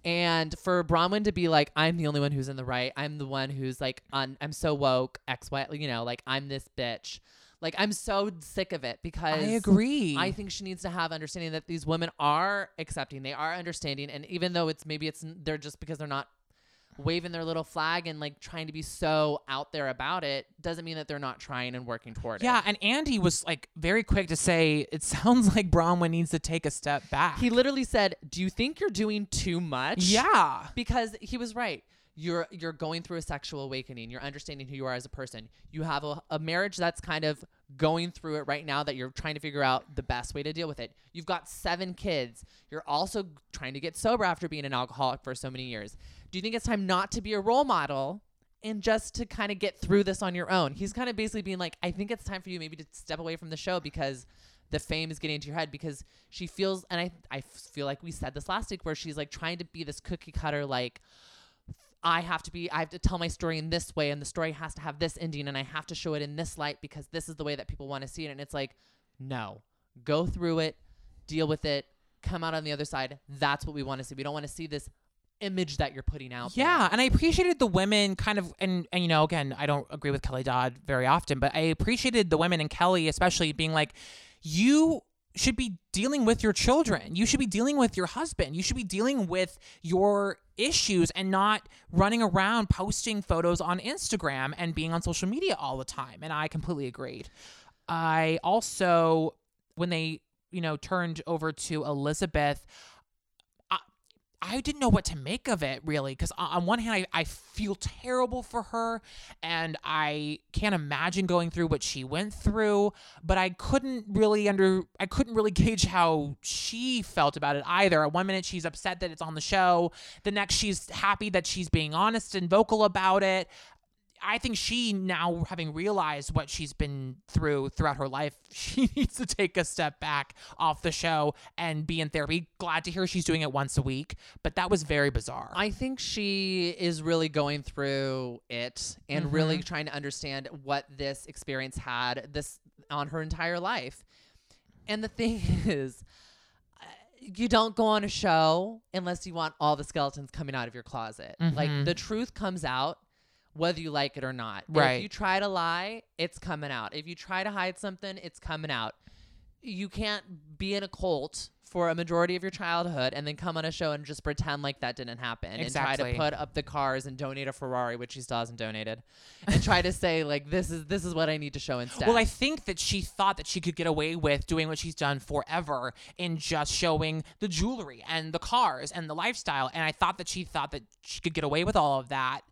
And for Braunwyn to be like, I'm the only one who's in the right. I'm the one who's like, on, I'm so woke, X, Y, you know, like I'm this bitch. Like I'm so sick of it because I agree. I think she needs to have understanding that these women are accepting, they are understanding, and even though it's maybe it's they're just because they're not waving their little flag and like trying to be so out there about it, doesn't mean that they're not trying and working toward it. yeah, and Andy was like very quick to say it sounds like Braunwyn needs to take a step back. He literally said, "Do you think you're doing too much?" yeah. because he was right. You're you're going through a sexual awakening. You're understanding who you are as a person. You have a, a marriage that's kind of going through it right now that you're trying to figure out the best way to deal with it. You've got seven kids. You're also trying to get sober after being an alcoholic for so many years. Do you think it's time not to be a role model and just to kind of get through this on your own? He's kind of basically being like, I think it's time for you maybe to step away from the show because the fame is getting into your head because she feels and I I feel like we said this last week where she's like trying to be this cookie cutter like I have to be I have to tell my story in this way and the story has to have this ending and I have to show it in this light because this is the way that people want to see it. And it's like no go through it deal with it come out on the other side. That's what we want to see. We don't want to see this image that you're putting out there. Yeah, and I appreciated the women kind of and and you know again I don't agree with Kelly Dodd very often, but I appreciated the women and Kelly especially being like you should be dealing with your children. You should be dealing with your husband. You should be dealing with your issues and not running around posting photos on Instagram and being on social media all the time. And I completely agreed. I also when they, you know, turned over to Elizabeth I didn't know what to make of it really because on one hand I, I feel terrible for her and I can't imagine going through what she went through but I couldn't really under I couldn't really gauge how she felt about it either. At one minute she's upset that it's on the show the next she's happy that she's being honest and vocal about it I think she now having realized what she's been through throughout her life, she needs to take a step back off the show and be in therapy. Glad to hear she's doing it once a week, but that was very bizarre. I think she is really going through it and really trying to understand what this experience had this on her entire life. And the thing is, uh, you don't go on a show unless you want all the skeletons coming out of your closet. Like Mhm. the truth comes out whether you like it or not. Right. If you try to lie, it's coming out. If you try to hide something, it's coming out. You can't be in a cult for a majority of your childhood and then come on a show and just pretend like that didn't happen exactly. and try to put up the cars and donate a Ferrari, which she still hasn't donated, and try to say like this is this is what I need to show instead. Well, I think that she thought that she could get away with doing what she's done forever in just showing the jewelry and the cars and the lifestyle. And I thought that she thought that she could get away with all of that.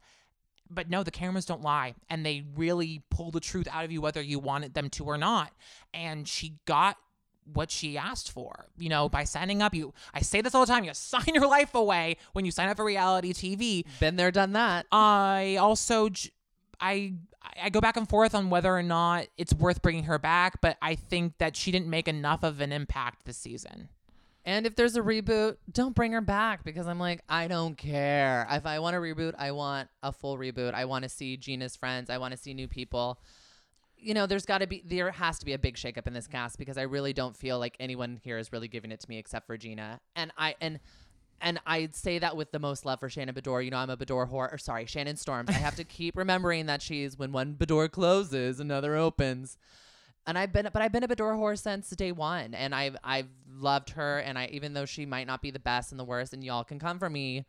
But no, the cameras don't lie. And they really pull the truth out of you, whether you wanted them to or not. And she got what she asked for, you know, by signing up. You, I say this all the time. You sign your life away when you sign up for reality TV. been there, done that. I also I I go back and forth on whether or not it's worth bringing her back, but I think that she didn't make enough of an impact this season. And if there's a reboot, don't bring her back because I'm like, I don't care. If I want a reboot, I want a full reboot. I want to see Gina's friends. I want to see new people. You know, there's got to be, there has to be a big shakeup in this cast because I really don't feel like anyone here is really giving it to me except for Gina. And I, and, and I'd say that with the most love for Shannon Beador. You know, I'm a Beador whore. Or sorry, Shannon Storms. I have to keep remembering that she's when one Beador closes, another opens and I've been, but I've been a Beador whore since day one, and I've I've loved her, and I even though she might not be the best and the worst, and y'all can come for me,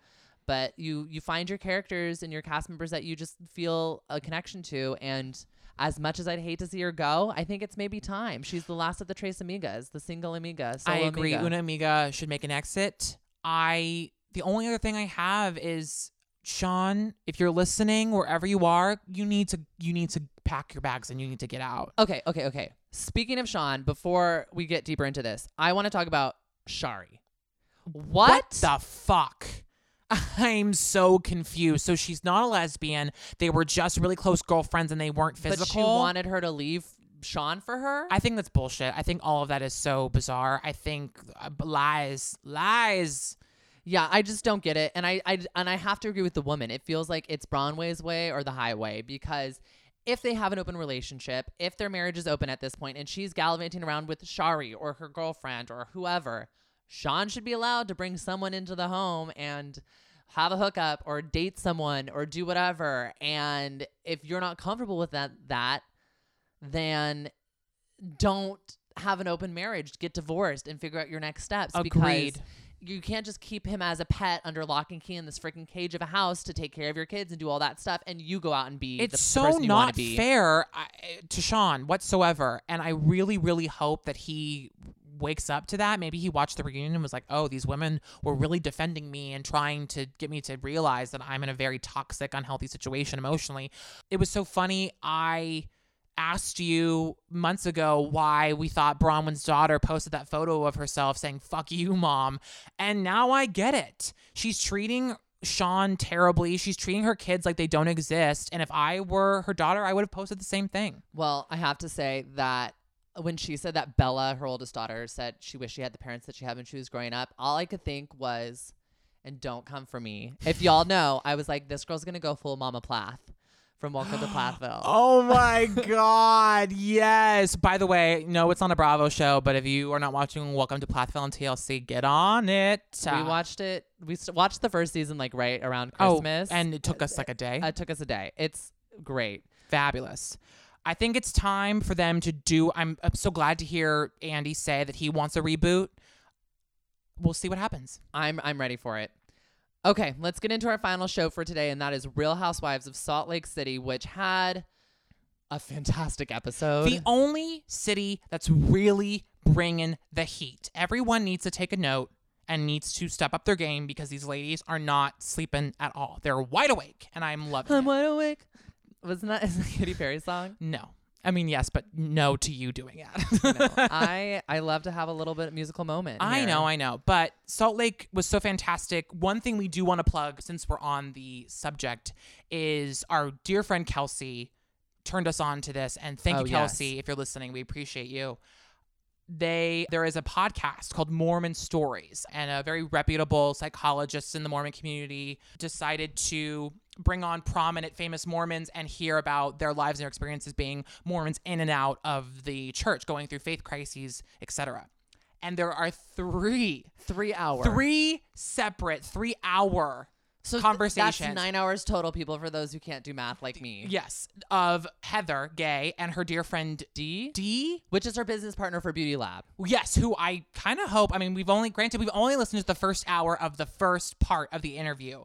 but you you find your characters and your cast members that you just feel a connection to, and as much as I'd hate to see her go, I think it's maybe time. She's the last of the Tres Amigas, the single Amiga. So I agree. Amiga. Una Amiga should make an exit. I the only other thing I have is Sean, if you're listening wherever you are, you need to you need to pack your bags and you need to get out. Okay, okay, okay. Speaking of Sean, before we get deeper into this, I want to talk about Shari. What? the fuck? I'm so confused. So she's not a lesbian. They were just really close girlfriends and they weren't physical. But she wanted her to leave Sean for her? I think that's bullshit. I think all of that is so bizarre. I think uh, lies, lies. Yeah, I just don't get it, and I, I and I have to agree with the woman. It feels like it's Braunway's way or the highway because if they have an open relationship, if their marriage is open at this point, and she's gallivanting around with Shari or her girlfriend or whoever, Sean should be allowed to bring someone into the home and have a hookup or date someone or do whatever. And if you're not comfortable with that, that then don't have an open marriage. Get divorced and figure out your next steps. Agreed. Because you can't just keep him as a pet under lock and key in this freaking cage of a house to take care of your kids and do all that stuff, and you go out and be It's the so person you not be. fair I, to Sean whatsoever. And I really, really hope that he wakes up to that. Maybe he watched the reunion and was like, oh, these women were really defending me and trying to get me to realize that I'm in a very toxic, unhealthy situation emotionally. It was so funny. I asked you months ago why we thought Braunwyn's daughter posted that photo of herself saying, fuck you, mom. And now I get it. She's treating Sean terribly. She's treating her kids like they don't exist. And if I were her daughter, I would have posted the same thing. Well, I have to say that when she said that Bella, her oldest daughter, said she wished she had the parents that she had when she was growing up, all I could think was, and don't come for me. If y'all know, I was like, this girl's gonna go full Mama Plath from Welcome to Plathville. Oh my God. Yes. By the way, no, it's on a Bravo show, but if you are not watching Welcome to Plathville on TLC, get on it. We Uh, watched it. We watched the first season like right around oh, Christmas, and it took us like a day. it took us a day. It's great. Fabulous. I think it's time for them to do. I'm, I'm so glad to hear Andy say that he wants a reboot. We'll see what happens. I'm I'm ready for it. Okay, let's get into our final show for today, and that is Real Housewives of Salt Lake City, which had a fantastic episode. The only city that's really bringing the heat. Everyone needs to take a note and needs to step up their game because these ladies are not sleeping at all. They're wide awake, and I'm loving it. I'm it. wide awake. Wasn't that is that a Katy Perry song? No. I mean, yes, but no to you doing it. No. I I love to have a little bit of musical moment. I here. know, I know. But Salt Lake was so fantastic. One thing we do want to plug, since we're on the subject, is our dear friend Kelsey turned us on to this. And thank Oh, you, yes. Kelsey, if you're listening. We appreciate you. They there is a podcast called Mormon Stories, and a very reputable psychologist in the Mormon community decided to bring on prominent famous Mormons and hear about their lives and their experiences being Mormons in and out of the church, going through faith crises, etc. And there are three three hours. three separate three hour so th- conversations. That's nine hours total, people. For those who can't do math like me. Yes, of Heather Gay and her dear friend D, D, which is her business partner for Beauty Lab. Yes, who I kind of hope. I mean, we've only granted we've only listened to the first hour of the first part of the interview.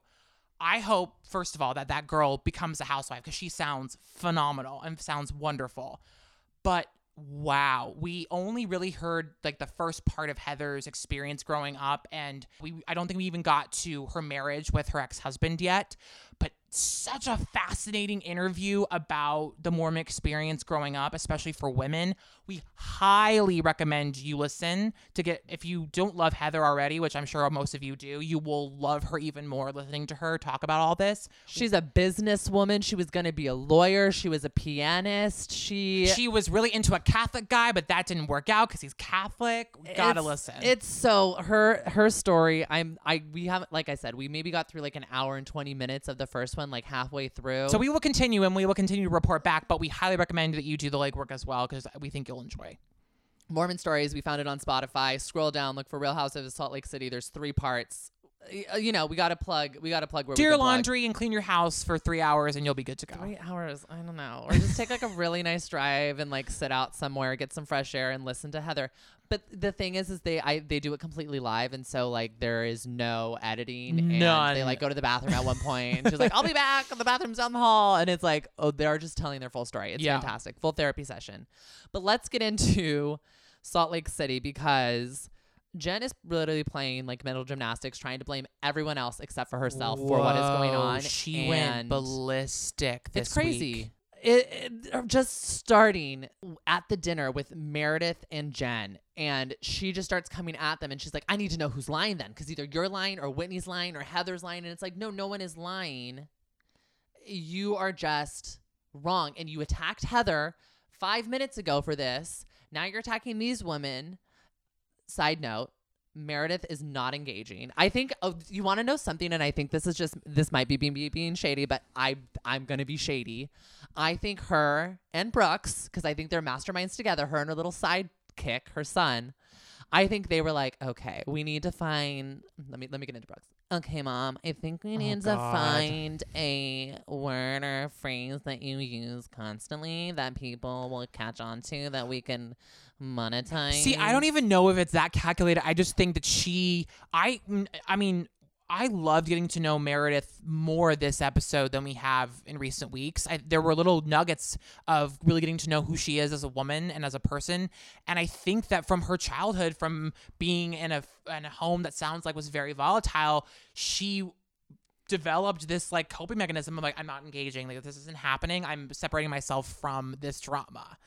I hope first of all that that girl becomes a housewife because she sounds phenomenal and sounds wonderful. But wow, we only really heard like the first part of Heather's experience growing up and we I don't think we even got to her marriage with her ex-husband yet, but such a fascinating interview about the Mormon experience growing up, especially for women. We highly recommend you listen to get if you don't love Heather already, which I'm sure most of you do, you will love her even more listening to her talk about all this. She's a businesswoman. She was going to be a lawyer. She was a pianist. She She was really into a Catholic guy, but that didn't work out because he's Catholic. Gotta listen. It's so her her story. I'm I we haven't like I said we maybe got through like an hour and twenty minutes of the first one like halfway through. so we will continue and we will continue to report back, but we highly recommend that you do the legwork as well because we think you'll enjoy. Mormon stories. We found it on Spotify. Scroll down, look for Real Housewives of Salt Lake City. There's three parts. Uh, you know we got to plug. We got to plug where we Do your can plug. laundry and clean your house for three hours and you'll be good to go. Three hours. I don't know. Or just take like a really nice drive and like sit out somewhere, get some fresh air, and listen to Heather. But the thing is, is they I they do it completely live, and so like there is no editing. And they like go to the bathroom at one point. And she's like, "I'll be back." The bathroom's down the hall, and it's like, oh, they're just telling their full story. It's Yeah. fantastic, full therapy session. But let's get into Salt Lake City because. Jen is literally playing like mental gymnastics, trying to blame everyone else except for herself for what is going on. She went ballistic. This it's crazy. week. It, it- just starting at the dinner with Meredith and Jen, and she just starts coming at them, and she's like, "I need to know who's lying then, because either you're lying or Whitney's lying or Heather's lying." And it's like, no, no one is lying. You are just wrong, and you attacked Heather five minutes ago for this. Now you're attacking these women. Side note. Meredith is not engaging. I think oh, you want to know something, and I think this is just this might be being being shady, but I I'm gonna be shady. I think her and Brooks, because I think they're masterminds together. Her and her little sidekick, her son. I think they were like, okay, we need to find. Let me let me get into Brooks. Okay, mom, I think we oh, need to God. find a word or phrase that you use constantly that people will catch on to that we can monetize. See, I don't even know if it's that calculated. I just think that she, I, mm, I mean, I loved getting to know Meredith more this episode than we have in recent weeks. I, there were little nuggets of really getting to know who she is as a woman and as a person, and I think that from her childhood, from being in a in a home that sounds like was very volatile, she developed this like coping mechanism of like I'm not engaging, like this isn't happening, I'm separating myself from this drama.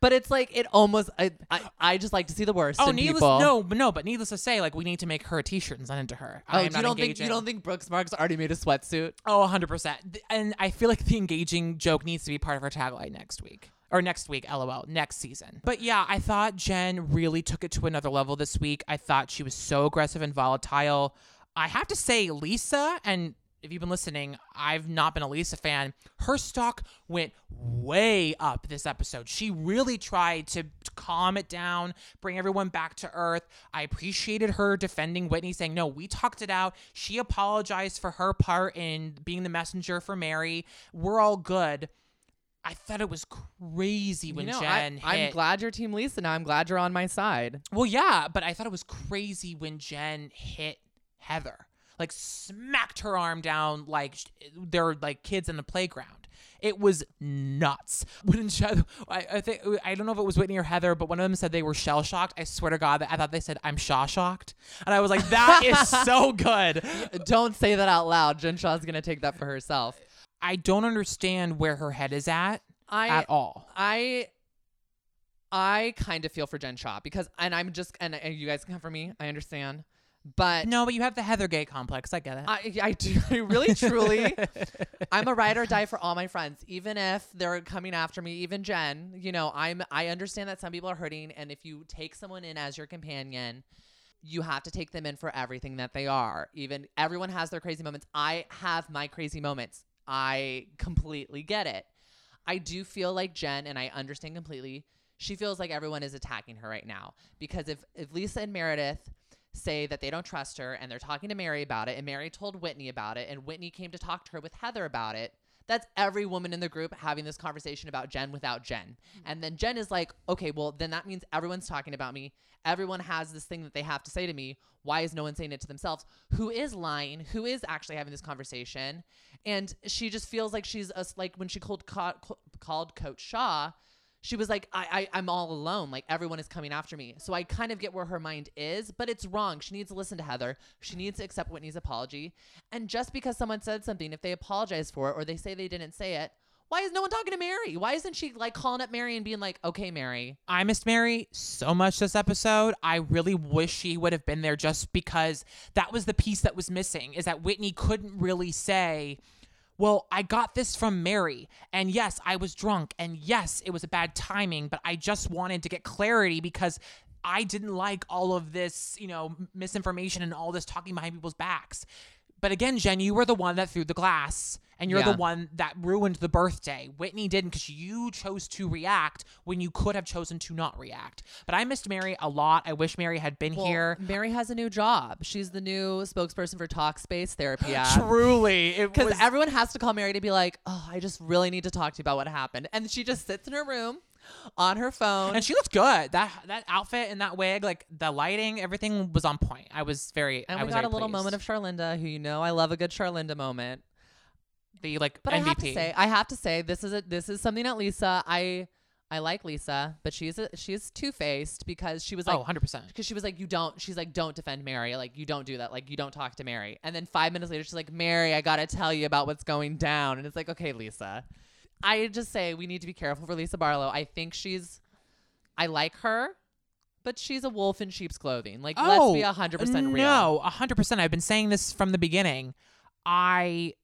But it's like it almost. I I, I just like to see the worst. Oh, in needless people. no, but no, but needless to say, like we need to make her a T-shirt and send it to her. Oh, I am you not don't think you don't think Brooks Marks already made a sweatsuit? Oh, 100 percent. And I feel like the engaging joke needs to be part of our tagline next week. Or next week, lol, next season. But yeah, I thought Jen really took it to another level this week. I thought she was so aggressive and volatile. I have to say, Lisa, and if you've been listening, I've not been a Lisa fan. Her stock went way up this episode. She really tried to calm it down, bring everyone back to earth. I appreciated her defending Whitney, saying, No, we talked it out. She apologized for her part in being the messenger for Mary. We're all good. I thought it was crazy when you know, Jen I, hit. I'm glad you're Team Lisa now. I'm glad you're on my side. Well, yeah, but I thought it was crazy when Jen hit Heather, like smacked her arm down like sh- they're like kids in the playground. It was nuts. When Jen, I, I think I don't know if it was Whitney or Heather, but one of them said they were shell shocked. I swear to God, I thought they said I'm shaw shocked, and I was like, that is so good. Don't say that out loud. Jen Shah's gonna take that for herself. I don't understand where her head is at I at all. I I kind of feel for Jen Shah because, and I'm just, and, and you guys can come for me. I understand, but No, but you have the Heather gay complex. I get it. I, I do I really truly. I'm a ride or die for all my friends even if they're coming after me even Jen. You know I'm I understand that some people are hurting and if you take someone in as your companion you have to take them in for everything that they are. Even everyone has their crazy moments. I have my crazy moments. I completely get it. I do feel like Jen and I understand completely she feels like everyone is attacking her right now. Because if if Lisa and Meredith say that they don't trust her and they're talking to Mary about it and Mary told Whitney about it and Whitney came to talk to her with Heather about it. That's every woman in the group having this conversation about Jen without Jen. Mm-hmm. And then Jen is like, "Okay, well, then that means everyone's talking about me. Everyone has this thing that they have to say to me. Why is no one saying it to themselves? Who is lying? Who is actually having this conversation?" And she just feels like she's a, like when she called ca- called Coach Shah, she was like, I, I, I'm all alone. Like everyone is coming after me. So I kind of get where her mind is, but it's wrong. She needs to listen to Heather. She needs to accept Whitney's apology. And just because someone said something, if they apologize for it or they say they didn't say it, why is no one talking to Mary? Why isn't she like calling up Mary and being like, okay, Mary? I missed Mary so much this episode. I really wish she would have been there just because that was the piece that was missing is that Whitney couldn't really say, well, I got this from Mary. And yes, I was drunk. And yes, it was a bad timing, but I just wanted to get clarity because I didn't like all of this, you know, misinformation and all this talking behind people's backs. But again, Jen, you were the one that threw the glass and you're Yeah. the one that ruined the birthday. Whitney didn't because you chose to react when you could have chosen to not react. But I missed Mary a lot. I wish Mary had been Well, here. Mary has a new job. She's the new spokesperson for Talkspace Therapy app. Truly, Because was everyone has to call Mary to be like, oh, I just really need to talk to you about what happened. And she just sits in her room on her phone. and she looked good. That that outfit and that wig, like the lighting, everything was on point. I was very. And I we got a little pleased. moment of Charlinda, who you know I love a good Charlinda moment. the like But MVP. I have to say, I have to say, this is a this is something that Lisa. I I like Lisa, but she's a, she's two faced because she was like. oh, 100 percent. because she was like, you don't. She's like, don't defend Mary. Like, you don't do that. Like, you don't talk to Mary. And then five minutes later, she's like, Mary, I gotta tell you about what's going down. And it's like, okay, Lisa. I just say we need to be careful for Lisa Barlow. I think she's, I like her, but she's a wolf in sheep's clothing. Like, let's be hundred percent real. Oh, No, hundred percent. I've been saying this from the beginning. I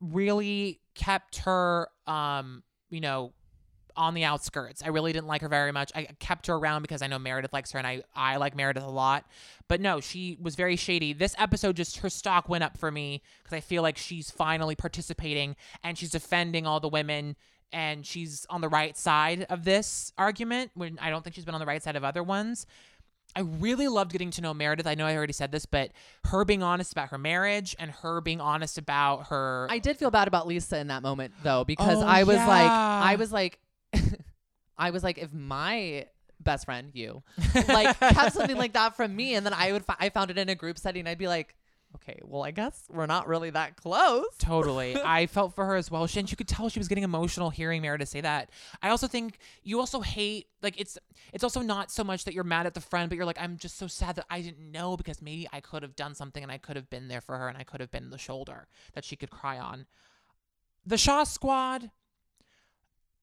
really kept her, um, you know, on the outskirts. I really didn't like her very much. I kept her around because I know Meredith likes her and I I like Meredith a lot. But no, she was very shady. This episode just her stock went up for me because I feel like she's finally participating and she's defending all the women and she's on the right side of this argument when I don't think she's been on the right side of other ones. I really loved getting to know Meredith. I know I already said this, but her being honest about her marriage and her being honest about her I did feel bad about Lisa in that moment though because Oh, I was like. I was like, I was like, if my best friend you like kept something like that from me, and then I would fi- I found it in a group setting, I'd be like, okay, well I guess we're not really that close. Totally. I felt for her as well. She, and you could tell she was getting emotional hearing Meredith say that. I also think you also hate like it's it's also not so much that you're mad at the friend, but you're like, I'm just so sad that I didn't know because maybe I could have done something and I could have been there for her and I could have been the shoulder that she could cry on. The Shah squad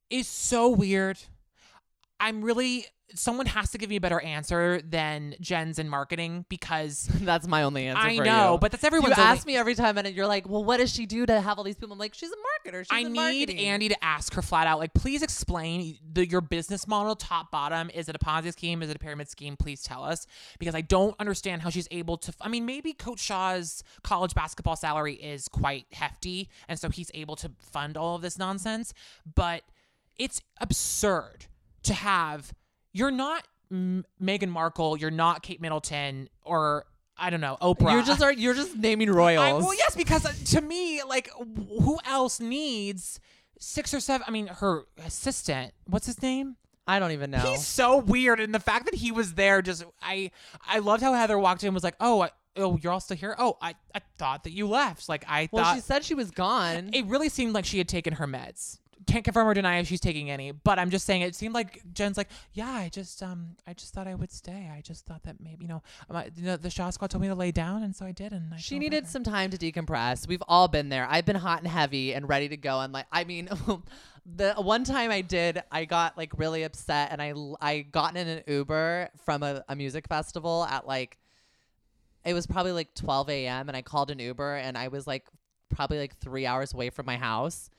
is so weird. I'm really someone has to give me a better answer than Jen's in marketing because That's my only answer. I know, you. but that's you everyone's only- ask me every time, and you're like, "Well, what does she do to have all these people?" I'm like, "She's a marketer. She's I need marketing." Andy to ask her flat out, like, please explain the, your business model, top bottom. Is it a Ponzi scheme? Is it a pyramid scheme? Please tell us because I don't understand how she's able to. I mean, maybe Coach Shah's college basketball salary is quite hefty, and so he's able to fund all of this nonsense. But it's absurd to have. You're not M- Meghan Markle. You're not Kate Middleton or. I don't know, Oprah. You're just are you're just naming royals. I, well, yes, because uh, to me, like, who else needs six or seven? I mean, her assistant. What's his name? I don't even know. He's so weird, and the fact that he was there, just I, I loved how Heather walked in and was like, "Oh, I, oh, you're all still here. Oh, I, I thought that you left. Like, I well, thought she said she was gone. it really seemed like she had taken her meds. Can't confirm or deny if she's taking any, but I'm just saying it seemed like Jen's like, yeah, I just um, I just thought I would stay. I just thought that maybe you know, my, you know the Shah Squad told me to lay down, and so I did. And I She needed better. some time to decompress. We've all been there. I've been hot and heavy and ready to go. And like, I mean, the one time I did, I got like really upset and I I got in an Uber from a, a music festival at like, it was probably like 12 a.m. and I called an Uber and I was like probably like three hours away from my house,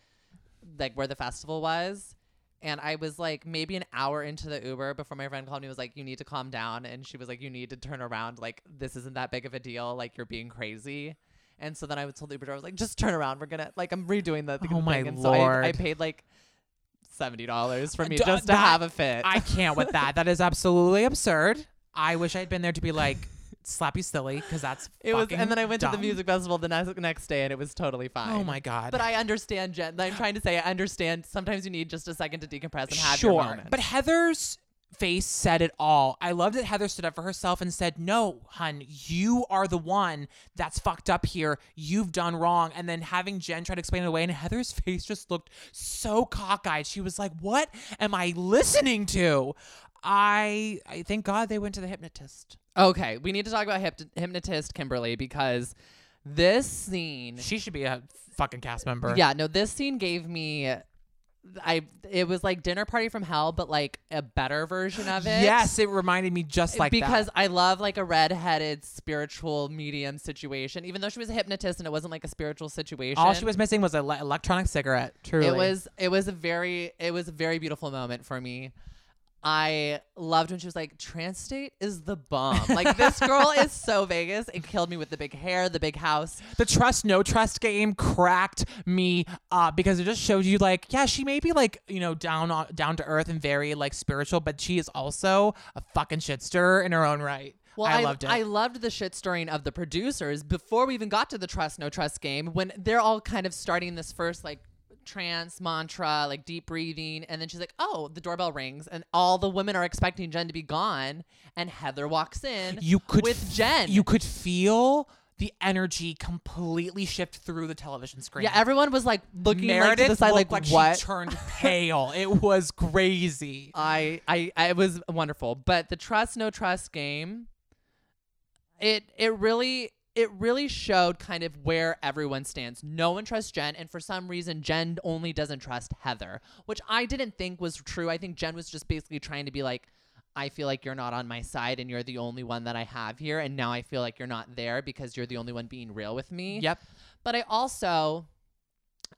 like where the festival was. And I was like maybe an hour into the Uber before my friend called me and was like, You need to calm down. And she was like, You need to turn around. Like, this isn't that big of a deal. Like, you're being crazy. And so then I was told the Uber driver, I was like, Just turn around. We're going to, like, I'm redoing the, the Oh my thing. And so I, I paid like $70 for uh, me D- uh, just to that- have a fit. I can't with that. That is absolutely absurd. I wish I'd been there to be like, slap you silly, because that's it was, and then I went to the music festival the next, next day and it was totally fine. Oh my god. But I understand, Jen. I'm trying to say, I understand. Sometimes you need just a second to decompress and have sure, your moment. but Heather's face said it all. I love that Heather stood up for herself and said, "No, hun, you are the one that's fucked up here. You've done wrong." And then having Jen try to explain it away, and Heather's face just looked so cockeyed. She was like, "What am I listening to?" I I thank God they went to the hypnotist. Okay, we need to talk about hyp- hypnotist Kimberly because this scene. She should be a fucking cast member. Yeah, no, this scene gave me. I it was like dinner party from hell, but like a better version of it. Yes, it reminded me just like because that. I love like a red-headed spiritual medium situation. Even though she was a hypnotist and it wasn't like a spiritual situation, all she was missing was an electronic cigarette. Truly, It was it was a very it was a very beautiful moment for me. I loved when she was like, "Trans state is the bomb." Like this girl is so Vegas. It killed me with the big hair, the big house. the trust no trust game cracked me up because it just showed you like yeah she may be like you know down on, down to earth and very like spiritual but she is also a fucking shit stirrer in her own right Well, I, loved it I loved the shit stirring of the producers before we even got to the trust no trust game when they're all kind of starting this first like trance mantra, like deep breathing, and then she's like, "Oh, the doorbell rings," and all the women are expecting Jen to be gone, and Heather walks in. you could with f- Jen. you could feel the energy completely shift through the television screen yeah, everyone was like looking like, Meredith to the side, looked like, like what? she turned pale. it was crazy. I, I, I it was wonderful. But the trust no trust game, it it really it really showed kind of where everyone stands. No one trusts Jen, and for some reason, Jen only doesn't trust Heather, which I didn't think was true. I think Jen was just basically trying to be like, I feel like you're not on my side and you're the only one that I have here. And now I feel like you're not there because you're the only one being real with me. Yep. But I also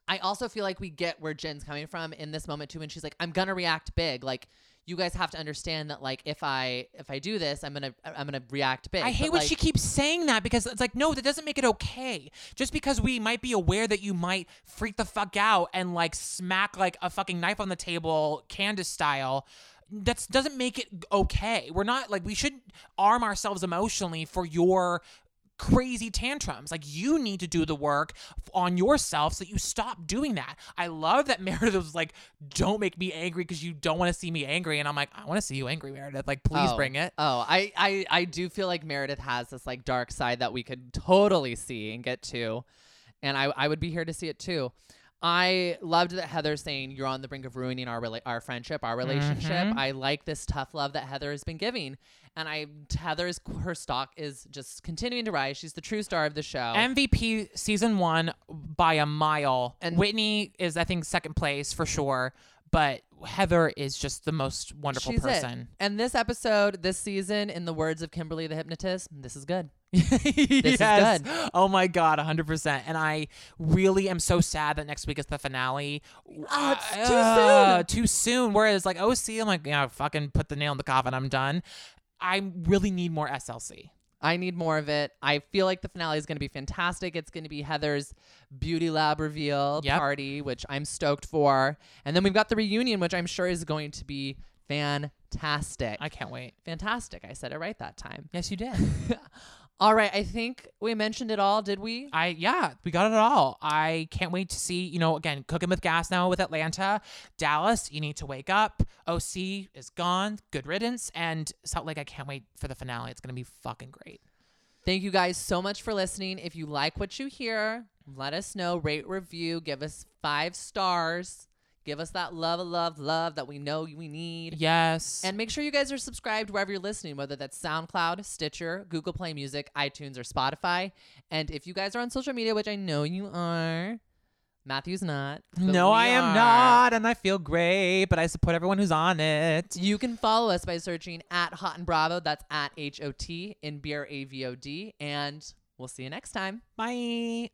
I also feel like we get where Jen's coming from in this moment too when she's like, I'm gonna react big. Like you guys have to understand that like if I if I do this, I'm gonna I'm gonna react big. I hate But, when like, she keeps saying that because it's like, no, that doesn't make it okay. Just because we might be aware that you might freak the fuck out and like smack like a fucking knife on the table, Candace style. That doesn't make it okay. We're not like we should arm ourselves emotionally for your crazy tantrums. Like you need to do the work on yourself so that you stop doing that. I love that Meredith was like, "Don't make me angry because you don't want to see me angry," and I'm like, "I want to see you angry, Meredith. Like, please oh, bring it." Oh, I, I I do feel like Meredith has this like dark side that we could totally see and get to, and I I would be here to see it too. I loved that Heather saying you're on the brink of ruining our rela- our friendship, our relationship. Mm-hmm. I like this tough love that Heather has been giving, and I Heather's her stock is just continuing to rise. She's the true star of the show. MVP season one by a mile. And- Whitney is, I think, second place for sure. But Heather is just the most wonderful She's it. person. And this episode, this season, in the words of Kimberly the hypnotist, this is good. This is good. Oh my god, 100%. And I really am so sad that next week is the finale. Oh, it's too Uh, soon. Too soon. Whereas like OC, I'm like, yeah, fucking put the nail in the coffin. I'm done. I really need more SLC. I need more of it. I feel like the finale is going to be fantastic. It's going to be Heather's beauty lab reveal Yep. party, which I'm stoked for. And then we've got the reunion, which I'm sure is going to be fantastic. I can't wait. fantastic. I said it right that time. Yes, you did. All right. I think we mentioned it all, did we? I yeah, we got it all. I can't wait to see, you know, again, cooking with gas now with Atlanta. Dallas, you need to wake up. OC is gone. Good riddance. And Salt Lake, I can't wait for the finale. It's gonna be fucking great. Thank you guys so much for listening. If you like what you hear, let us know, rate, review, give us five stars. Give us that love, of love, love that we know we need. Yes. And make sure you guys are subscribed wherever you're listening, whether that's SoundCloud, Stitcher, Google Play Music, iTunes, or Spotify. And if you guys are on social media, which I know you are, Matthew's not. no, I am are. not, and I feel great, but I support everyone who's on it. You can follow us by searching at Hot and Bravo. That's at H O T in B R A V O D. And we'll see you next time. Bye.